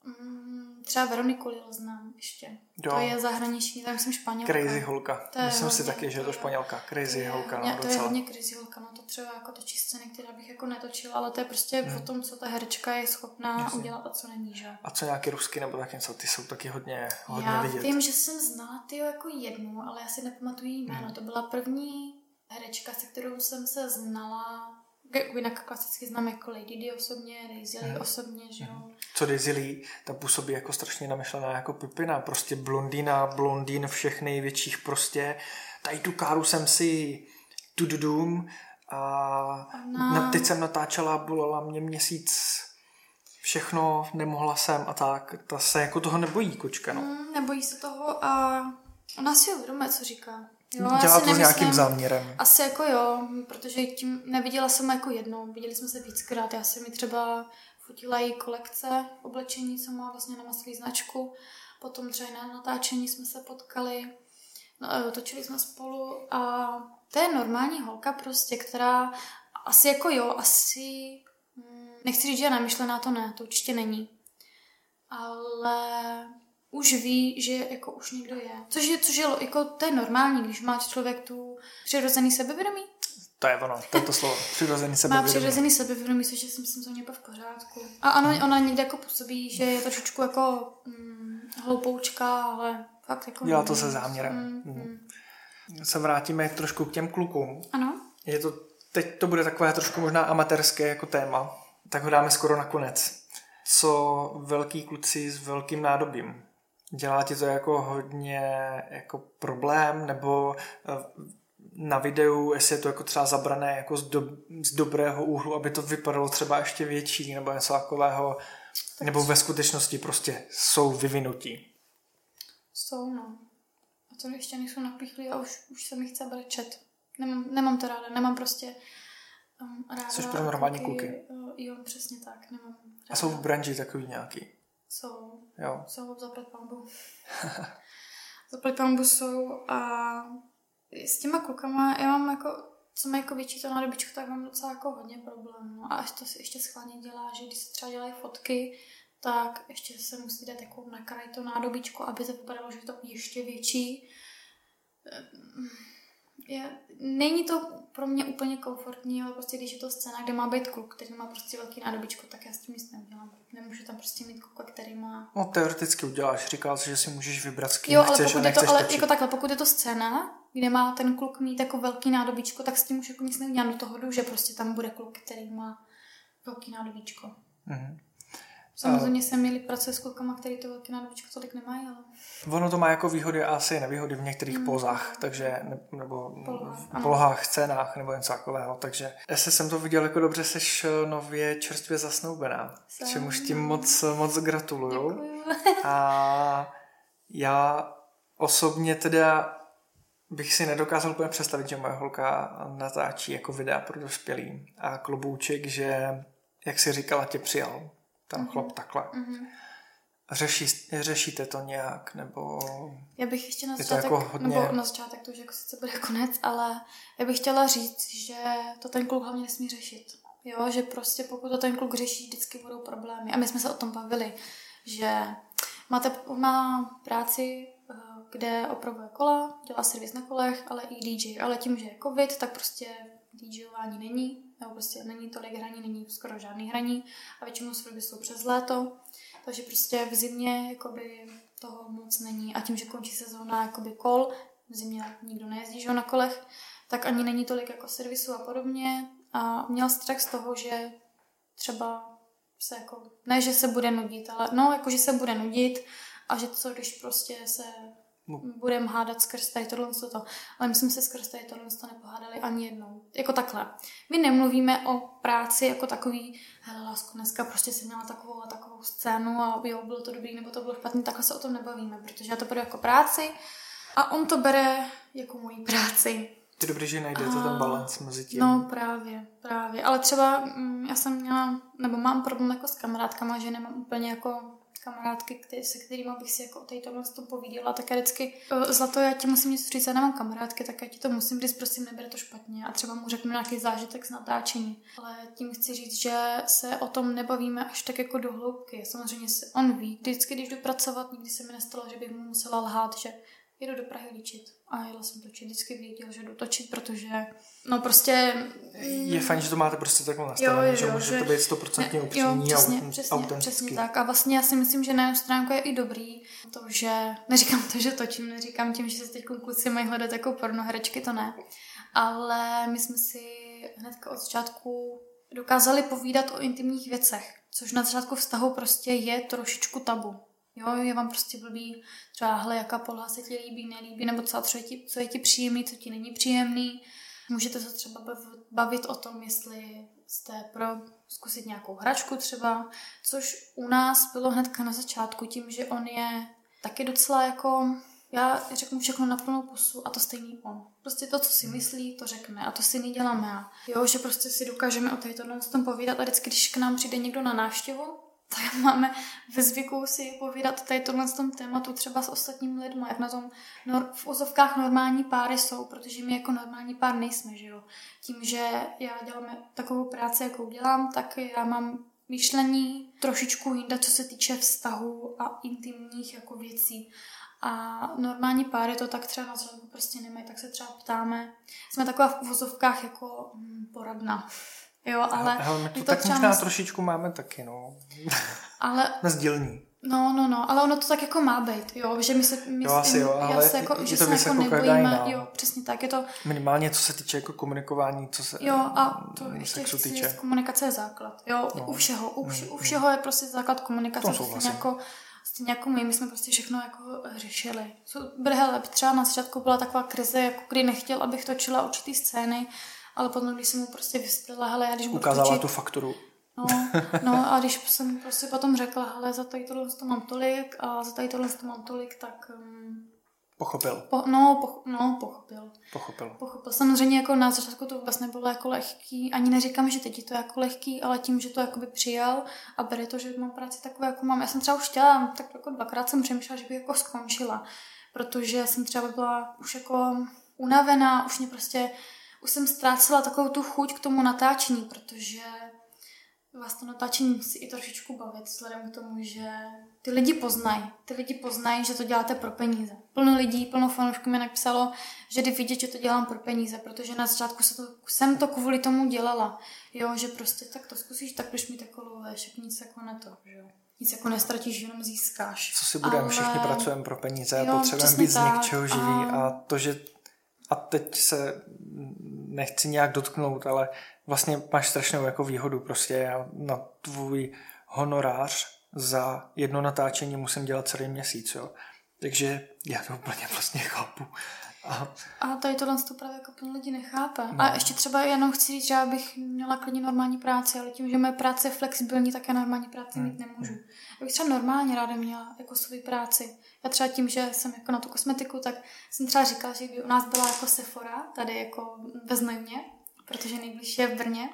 Mm, třeba Veroniku Lil znám ještě. Jo. To je zahraniční, tam jsem španělka. Crazy holka. To je Myslím si hodně- taky, že je to španělka. Crazy je holka, no, To je docela. hodně crazy holka, no to třeba jako točí scény, které bych jako netočila, ale to je prostě Hmm. o tom, co ta herečka je schopná Jasně. udělat a co není, že? A co nějaký rusky nebo tak něco, ty jsou taky hodně, hodně Já vidět. vím, že jsem znala ty jako jednu, ale já si nepamatuju jméno. Hmm. To byla první herečka, se kterou jsem se znala. Jako Jinak klasicky znám jako Lady Di osobně, Daisy Lee Hmm. osobně, že jo. Co Daisy Lee, ta působí jako strašně namyšlená jako Pipina, prostě blondýna, blondýn všech největších prostě. Tady tu káru jsem si tududum a Ona- na, teď jsem natáčela, bolela mě měsíc všechno, nemohla jsem a tak. Ta se jako toho nebojí, kočka, no. Mm, nebojí se toho a ona si uvědomuje, co říká. Jo, Dělá to s nějakým nemyslím- záměrem. Asi jako jo, protože tím neviděla jsem jako jednou, viděli jsme se víckrát. Já jsem mi třeba fotila její kolekce oblečení, co má vlastně na svou značku. Potom třeba na natáčení jsme se potkali, no, eh, točili jsme spolu a to je normální holka prostě, která asi jako jo, asi mm, nechci říct, že je namyšlená, to ne, to určitě není. Ale už ví, že jako už někdo je. Což je, což je jako, to je normální, když má člověk tu přirozený sebevědomí. To je ono, to je to slovo. Přirozený Má sebevědomí. přirozený sebevědomí, což je si myslím, že úplně v pořádku. A ano, ona někde jako působí, že je trošičku jako mm, hloupoučka, ale fakt jako... Dělá to se záměrem. Mm, Mhm. mm. Se vrátíme trošku k těm klukům. Ano. Je to, teď to bude takové trošku možná amatérské jako téma, tak ho dáme skoro na konec. Co velký kluci s velkým nádobím? Dělá ti to jako hodně jako problém, nebo eh, na videu, jestli je to jako třeba zabrané jako z, do, z dobrého úhlu, aby to vypadalo třeba ještě větší, nebo něco takového, nebo ve skutečnosti prostě jsou vyvinutí. Jsou, no. A to ještě nejsou napíchlí a už, už se mi chce brečet. Nemám, nemám to ráda, nemám prostě um, ráda. Což pro normální kluky. Uh, jo, přesně tak, nemám ráda. A jsou v branži takový nějaký. Jsou. Jo. Jsou zaplať pambu. zaplať pambu jsou a s těma klukama já mám jako, co má jako větší to nádobičku, tak mám docela jako hodně problém. No a až to si ještě schválně dělá, že když se třeba dělají fotky, tak ještě se musí dát jako na kraj to nádobičko, aby to vypadalo, že je to ještě větší. Je, není to pro mě úplně komfortní, ale prostě když je to scéna, kde má být kluk, který má prostě velký nádobičko, tak já s tím nic neudělám. Nemůžu tam prostě mít kluka, který má... No teoreticky uděláš, říkal jsi, že si můžeš vybrat, s kým Jo, ale chceš a pokud je nechceš to, ale točit. jako takhle, pokud je to scéna, kde má ten kluk mít jako velký nádobičko, tak s tím už jako nic neudělám do toho jdu, že prostě tam bude kluk, který má velký nádobičko. Mhm. Samozřejmě jsem měli pracuje s klukama, který to velké nádobičko tolik nemají, ale Ono to má jako výhody a asi nevýhody v některých Mm. pozách, takže ne, nebo Polohách, polohách, scénách nebo něco takového. Takže jestli jsem to viděl jako dobře, jsi nově čerstvě zasnoubená. Jsem. Čemuž tím moc, moc gratuluju. děkuju. A já osobně teda bych si nedokázal úplně představit, že moje holka natáčí jako videa pro dospělý. A klobouček, že, jak si říkala, tě přijal ten chlap takhle. Mhm. Řeší, řešíte to nějak, nebo... Já bych ještě na Je začátek, jako hodně- nebo na začátek to už jako sice bude konec, ale já bych chtěla říct, že to ten kluk hlavně nesmí řešit. Jo, že prostě pokud to ten kluk řeší, vždycky budou problémy. A my jsme se o tom bavili, že máte, má práci, eh, kde opravuje kola, dělá servis na kolech, ale i DJ. Ale tím, že je covid, tak prostě DJování není, nebo prostě není tolik hraní, není skoro žádný hraní a většinou služby jsou přes léto, takže prostě v zimě jakoby toho moc není. A tím, že končí sezóna jakoby kol, v zimě nikdo nejezdí že na kolech, tak ani není tolik jako servisu a podobně. A měl strach z toho, že třeba se jako, ne, že se bude nudit, ale no, jako, že se bude nudit a že co, když prostě se No. budeme hádat skrz tady tohle to. Ale my jsme se skrz tady tohle to nepohádali ani jednou. Jako takhle. My nemluvíme o práci jako takový, hele lásko, dneska prostě jsem měla takovou a takovou scénu a jo, bylo to dobrý nebo to bylo špatný, takhle se o tom nebavíme, protože já to beru jako práci a on to bere jako moji práci. Ty dobrý, že najdete A- ten balans mezi tím. No právě, právě. Ale třeba mm, já jsem měla, nebo mám problém jako s kamarádkama, že nemám úplně jako kamarádky, který, se kterými bych si jako o tady tohle to povídala, tak já vždycky, "Eh, Zlato, já ti musím něco říct, já nemám kamarádky, tak já ti to musím říct, prosím, nebere to špatně a třeba mu řeknu nějaký zážitek z natáčení. Ale tím chci říct, že se o tom nebavíme až tak jako do hloubky. Samozřejmě on ví, vždycky, když jdu pracovat, nikdy se mi nestalo, že bych mu musela lhát, že jedu do Prahy líčit. A jela jsem točit, vždycky věděl, že jdu točit, protože no prostě... Je fajn, že to máte prostě takhle nastavené, Jo, jo, že jo, můžete že- být stoprocentně Ne, upřímní jo, přesně, a přesně, autentický. přesně tak. A vlastně já si myslím, že na jednu stránku je i dobrý to, že neříkám to, že točím, neříkám tím, že se teď kluci mají hledat jako pornoherečky, to ne. Ale my jsme si hnedka od začátku dokázali povídat o intimních věcech, což na začátku vztahu prostě je trošičku tabu. Jo, je vám prostě blbý, třeba, hele, jaká poloha se ti líbí, nelíbí, nebo co, je ti, co je ti příjemný, co ti není příjemný. Můžete se třeba bav- bavit o tom, jestli jste pro zkusit nějakou hračku třeba, což u nás bylo hnedka na začátku tím, že on je taky docela jako, já řeknu všechno na plnou pusu a to stejný on. Prostě to, co si myslí, to řekne a to si neděláme já. Jo, že prostě si dokážeme o tohle tom povídat a vždycky, když k nám přijde někdo na návštěvu, tak máme ve zvyku si povídat tady tohle z tom tématu třeba s ostatními lidmi, jak na tom nor- v ozovkách normální páry jsou, protože my jako normální pár nejsme, že jo. Tím, že já dělám takovou práci, jakou dělám, tak já mám myšlení trošičku jinde, co se týče vztahu a intimních jako věcí. A normální páry to tak třeba na prostě nemají, tak se třeba ptáme. Jsme taková v uvozovkách jako hm, poradna. Jo, ale, Hele, my to to tak třeba možná moc- trošičku máme taky, no. ale Jsme sdílní. No, no, no, ale ono to tak jako má být, jo, že my se, my Jo, asi jo, já ale se jako, že to se jako nebojíme, jiná. jo, přesně tak, je to, Minimálně co se týče jako komunikování, co se jo, a to mm, ještě chci týče. říct, komunikace je základ, jo, No. u všeho, u, Mm, u mm. všeho je prostě základ komunikace, To souhlasím. jako, stejně jako my, my jsme prostě všechno jako řešili. Co- Byly, hele, třeba na začátku byla taková krize, jako kdy nechtěl, abych točila určitý scény, ale potom, když jsem mu prostě vysvětlila, hele, já když budu Ukázala točit, tu fakturu. No, no a když jsem prostě potom řekla, hele, za tady tohle to mám tolik a za tady tohle to mám tolik, tak um, Pochopil. Po, no, po, no, pochopil. Pochopil. Pochopil. Samozřejmě jako na začátku to vůbec nebylo jako lehký, ani neříkám, že teď je to jako lehký, ale tím, že to jakoby přijal a bere to, že mám práci takové, jako mám. Já jsem třeba už chtěla, tak jako dvakrát jsem přemýšlela, že bych jako skončila, protože jsem třeba byla už jako unavená, už mě prostě, už jsem ztrácela takovou tu chuť k tomu natáčení, protože vás to natáčení musí i trošičku bavit, vzhledem k tomu, že ty lidi poznají. Ty lidi poznají, že to děláte pro peníze. Plno lidí, plno fanoušků mi napsalo, že jde vidět, že to dělám pro peníze, protože na začátku se to, jsem to kvůli tomu dělala. Jo, že prostě tak to zkusíš, tak budeš mít takovou však nic jako na to, že jo. Nic jako nestratíš, jenom získáš. Co si budeme, Ale- všichni pracujeme pro peníze a Jo, potřebujeme přesně být z něčeho živí A- a to, že a teď se nechci nějak dotknout, ale vlastně máš strašnou jako výhodu prostě já na tvůj honorář za jedno natáčení musím dělat celý měsíc, jo. Takže já to úplně vlastně chápu. A A tady tohle to právě jako plno lidí nechápe. No. A ještě třeba jenom chci říct, že já bych měla klidně normální práci, ale tím, že moje práce je flexibilní, tak já normální práci Hmm. mít nemůžu. Já bych třeba normálně ráda měla jako svou práci. Já třeba tím, že jsem jako na tu kosmetiku, tak jsem třeba říkala, že by u nás byla jako Sephora, tady jako ve Znojmě, protože nejbližší je v Brně.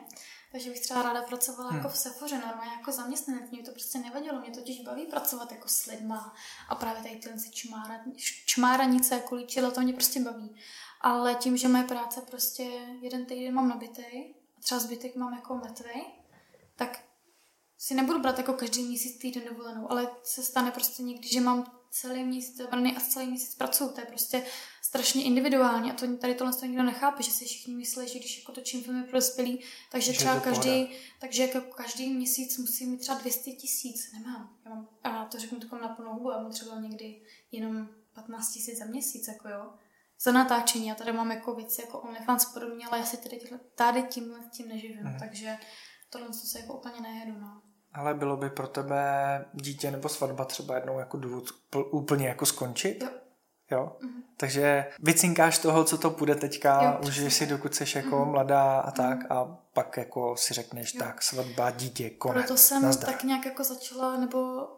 Takže bych třeba ráda pracovala Hmm. jako v Sephoře, normálně jako zaměstnanec. Mě to prostě nevadilo, mě totiž baví pracovat jako s lidma a právě tady tyhle si čmára, čmáranice, jako líčila, to mě prostě baví. Ale tím, že moje práce prostě jeden týden mám nabitej a třeba zbytek mám jako mrtvej, tak si nebudu brát jako každý měsíc týden dovolenou, ale se stane prostě někdy, že mám celý měsíc zabraný a celý měsíc pracuju. To je prostě strašně individuální a to tady tohle to nikdo nechápe, že si všichni myslí, že když jako točím filmy pro dospělý, takže Že třeba každý, takže jako každý měsíc musím mít třeba 200 tisíc. Nemám. Já mám. A to řeknu takovou na plnou hubu, já mám třeba někdy jenom 15 tisíc za měsíc, jako jo. Za natáčení. Já tady mám jako věci jako OnlyFans podobně, ale já si tady, tady tímhle tím neživím, Mhm. takže tohle to se jako úplně nejedu, no. ale bylo by pro tebe dítě nebo svatba třeba jednou jako důvod pl- úplně jako skončit? Jo. Jo? Mhm. Takže vycinkáš toho, co to bude teďka, Jo, užiješ si, dokud jsi jako Mhm. mladá a tak a pak jako si řekneš, Jo. tak svatba, dítě, konec, Proto jsem nazdar. tak nějak jako začala, nebo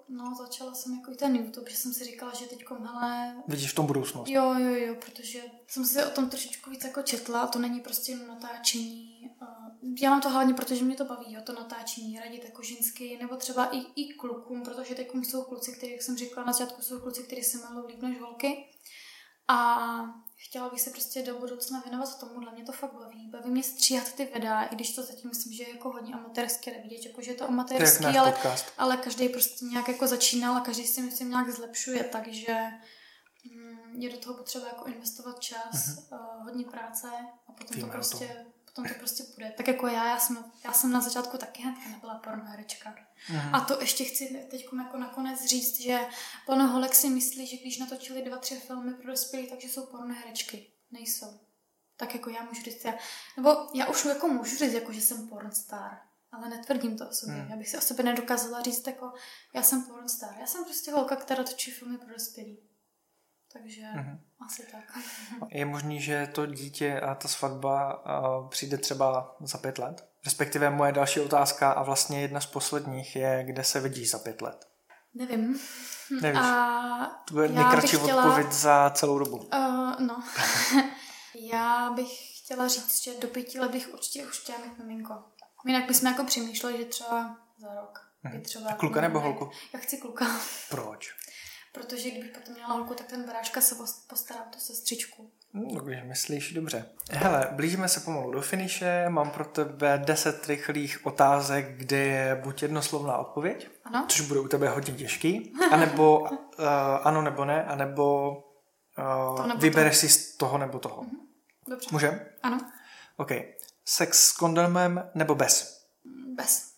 no, začala jsem jako i ten YouTube, že jsem si říkala, že teď hele, Vidíš v tom budoucnost. jo, jo, jo, protože jsem si o tom trošičku víc jako četla a to není prostě natáčení. Dělám to hlavně, protože mě to baví, jo, to natáčení, radit jako ženský, nebo třeba i, i klukům, protože teď jsou kluci, kteří, jak jsem říkala na začátku, jsou kluci, kteří se milují líp než holky. A chtěla bych se prostě do budoucna věnovat tomu, mě to fakt baví. Baví mě stříhat ty videa, i když to zatím myslím, že je jako hodně amatérské, nevidět, jako, že je to To amatérský, ale, podcast. ale každý prostě nějak jako začínal a každý si myslím nějak zlepšuje, takže mm, je do toho potřeba jako investovat čas, uh, hodně práce a potom Víme to prostě potom to prostě bude. Tak jako já, já jsem, já jsem na začátku taky hnedka nebyla pornoherečka. Mhm. A to ještě chci teď jako nakonec říct, že plno holek si myslí, že když natočili dva, tři filmy pro dospělí, takže jsou pornoherečky. Nejsou. Tak jako já můžu říct, já, nebo já už jako můžu říct, jako, že jsem pornstar, ale netvrdím to o sobě. Hmm. Já bych si o sobě nedokázala říct, jako já jsem pornstar. Já jsem prostě holka, která točí filmy pro dospělí. Takže Mhm. asi tak. Je možný, že to dítě a ta svatba přijde třeba za pět let? Respektive moje další otázka a vlastně jedna z posledních je, kde se vidíš za pět let? Nevím. Nevíš. A To bude nejkratší chtěla- odpověď za celou dobu. Uh, no. Já bych chtěla říct, že do pěti let bych určitě už chtěla mít miminko. Jinak bychom jako přemýšleli, že třeba za rok. By třeba kluka nebo holku? Já chci kluka. Proč? Protože kdybych potom měla holku, tak ten baráška se pos- postará o tu sestřičku. Hm, Takže myslíš dobře. Hele, blížíme se pomalu do finiše, mám pro tebe 10 rychlých otázek, kde je buď jednoslovná odpověď, Ano? což bude u tebe hodně těžký, anebo uh, ano nebo ne, anebo uh, nebo vybereš si z toho nebo toho. Dobře. Můžem? Ano? OK. Sex s kondomem nebo bez? Bez.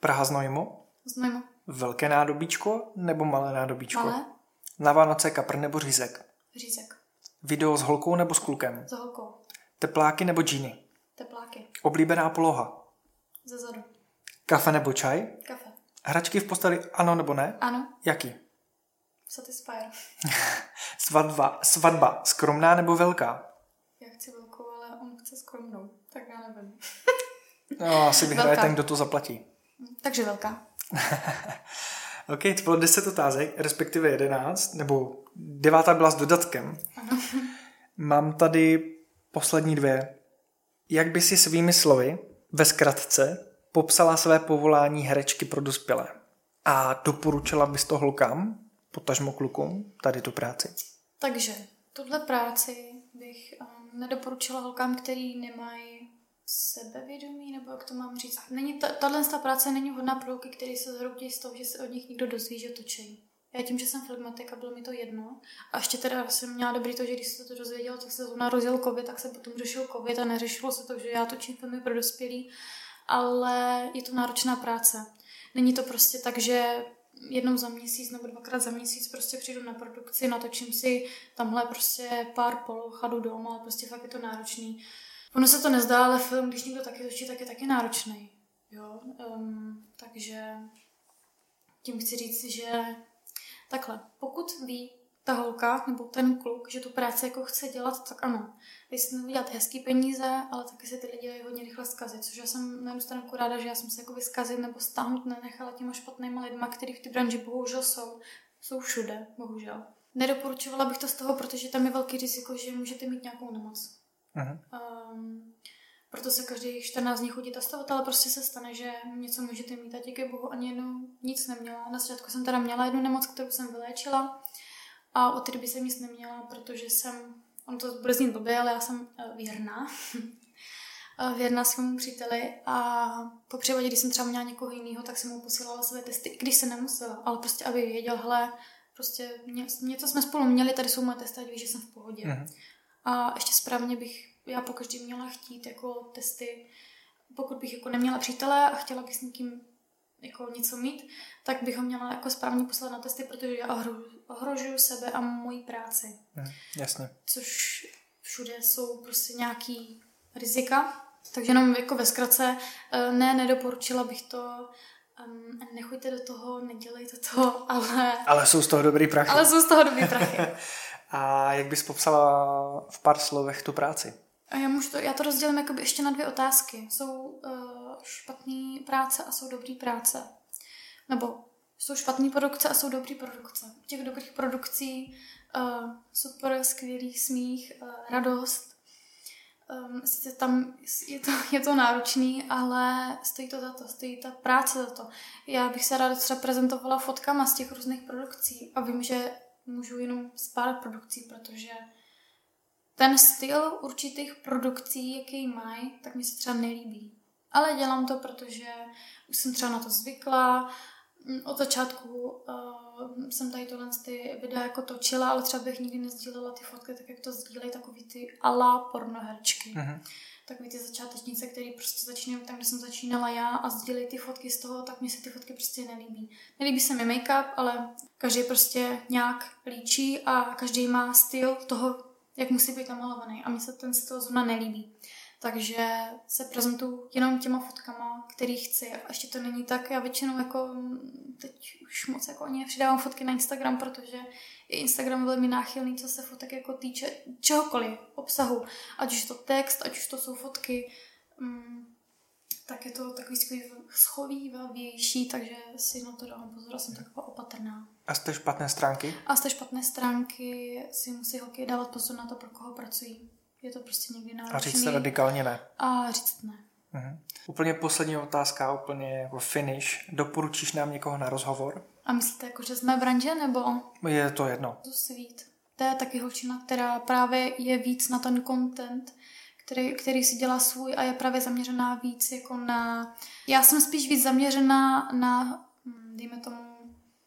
Praha znojmo? Znojmo. Velké nádobíčko nebo malé nádobíčko? Malé? Na Vánoce kapr nebo řízek? Řízek. Video s holkou nebo s klukem? Za holkou. Tepláky nebo džíny? Tepláky. Oblíbená poloha? Ze zadu. Kafe nebo čaj? Kafe. Hračky v posteli ano nebo ne? Ano. Jaký? Satisfyer. Svatba, svatba skromná nebo velká? Já chci velkou, ale on chce skromnou. Tak já nevím. No, asi vyhraje ten, kdo to zaplatí. Takže velká. OK, to bylo 10 otázek, respektive 11, nebo devátá byla s dodatkem. Ano. Mám tady poslední dvě. Jak by si svými slovy, ve zkratce, popsala své povolání herečky pro dospělé? A doporučila bys to holkám, potažmo klukům, tady tu práci? Takže tuhle práci bych um, nedoporučila holkám, který nemají sebevědomí, nebo jak to mám říct. Není ta, tahle ta práce není vhodná pro holky, který se zhroutí z toho, že se od nich někdo dozví, že točí. Já tím, že jsem filmatik a bylo mi to jedno. A ještě teda jsem měla dobrý to, že když se to dozvěděla, tak se zrovna rozjel covid, tak se potom řešil covid a neřešilo se to, že já točím filmy pro dospělí. Ale je to náročná práce. Není to prostě tak, že jednou za měsíc nebo dvakrát za měsíc prostě přijdu na produkci, natočím si tamhle prostě pár poloh a jdu domů, ale prostě fakt je to náročný. Ono se to nezdá, ale film, když někdo taky točí, tak je taky náročný. Jo? Um, takže tím chci říct, že takhle, pokud ví ta holka nebo ten kluk, že tu práci jako chce dělat, tak ano. Vy si udělat hezký peníze, ale taky se ty lidi dají hodně rychle zkazit, což já jsem na jednu stranu ráda, že já jsem se jako vyskazit nebo stáhnout nenechala těma špatnýma lidma, který v té branži bohužel jsou. Jsou všude, bohužel. Nedoporučovala bych to z toho, protože tam je velký riziko, že můžete mít nějakou nemoc. Um, proto se každý 14 dní chodí testovat, ale prostě se stane, že něco můžete mít a díky bohu ani jednou nic neměla. Na začátku jsem teda měla jednu nemoc, kterou jsem vyléčila a od té doby jsem nic neměla, protože jsem, on to bude znít blbě, ale já jsem uh, věrná. Eh, věrná svému příteli a po případě, když jsem třeba měla někoho jiného, tak jsem mu posílala své testy, i když se nemusela, ale prostě, aby věděl, hele, prostě ně, něco jsme spolu měli, tady jsou moje testy, ať ví, že jsem v pohodě. Mhm. A ještě správně bych já po každý měla chtít jako testy, pokud bych jako neměla přítele a chtěla bych s někým jako něco mít, tak bych ho měla jako správně poslat na testy, protože já ohrožuji, ohrožuju sebe a moji práci. Mhm, jasně. Což všude jsou prostě nějaký rizika. Takže jenom jako ve zkratce, eh, ne, nedoporučila bych to, um, nechoďte do toho, nedělejte to, ale, Ale jsou z toho dobrý prachy. ale jsou z toho dobrý prachy. A jak bys popsala v pár slovech tu práci? A já, můžu to, já to rozdělím jakoby ještě na dvě otázky. Jsou uh, špatné práce a jsou dobrý práce. Nebo jsou špatné produkce a jsou dobrý produkce. U těch dobrých produkcí uh, super, skvělý smích, uh, radost. Um, sice tam je to, je to náročný, ale stojí to za to, stojí ta práce za to. Já bych se ráda třeba prezentovala fotkama z těch různých produkcí a vím, že můžu jenom z pár produkcí, protože ten styl určitých produkcí, jaký mají, tak mi se třeba nelíbí. Ale dělám to, protože už jsem třeba na to zvykla. Mm, Od začátku uh, jsem tady tohle ty videa jako točila, ale třeba bych nikdy nezdílela ty fotky tak, jak to sdílejí takový ty ala pornoherčky. Mhm. Takový ty začátečnice, které prostě začínají tam, kde jsem začínala já a sdílejí ty fotky z toho, tak mi se ty fotky prostě nelíbí. Nelíbí se mi make-up, ale každý prostě nějak líčí a každý má styl toho, jak musí být namalovaný a mně se ten styl zrovna nelíbí. Takže se prezentuju jenom těma fotkama, který chci. A ještě to není tak, já většinou jako mm, teď už moc jako ani nepřidávám fotky na Instagram, protože je Instagram velmi náchylný, co se fotek jako týče čehokoliv, obsahu. Ať už je to text, ať už to jsou fotky, mm, tak je to takový schový- schovývavější, takže si na to dávám pozor jsem taková opatrná. A jste špatné stránky? A z té špatné stránky si musí holky dávat pozor na to, pro koho pracují. Je to prostě někdy A náročný. říct radikálně ne. A říct ne. Mhm. Úplně poslední otázka, úplně jako finish. Doporučíš nám někoho na rozhovor? A myslíte jako, že jsme branže, nebo Je to jedno. to svít? To je taky holčina, která právě je víc na ten content, který, který si dělá svůj a je právě zaměřená víc jako na... Já jsem spíš víc zaměřená na, hm, dejme tomu,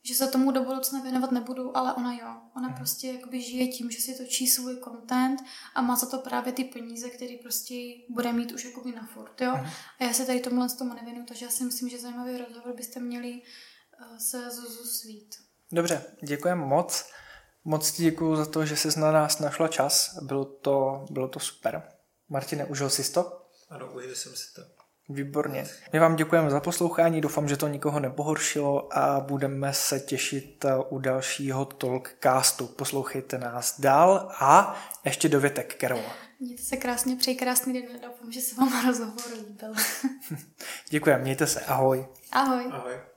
že se tomu do budoucna věnovat nebudu, ale ona jo. Ona Mhm. prostě jakoby žije tím, že si točí svůj content a má za to právě ty peníze, který prostě bude mít už jakoby na furt, jo. Mhm. A já se tady tomuhle z tomu nevěnu, takže já si myslím, že zajímavý rozhovor byste měli eh, se Zuzu svít. Dobře, děkujeme moc. Moc ti děkuji za to, že jsi na nás našla čas. Bylo to, bylo to super. Martine, užil jsi to? Ano, užil jsem si to. Výborně. My vám děkujeme za poslouchání, doufám, že to nikoho nepohoršilo a budeme se těšit eh, u dalšího Talkcastu. Poslouchejte nás dál a ještě dovětek, Karol. Mějte se krásně, přeji krásný den, doufám, že se vám rozhovor líbil. Děkujeme, mějte se, ahoj. Ahoj. Ahoj.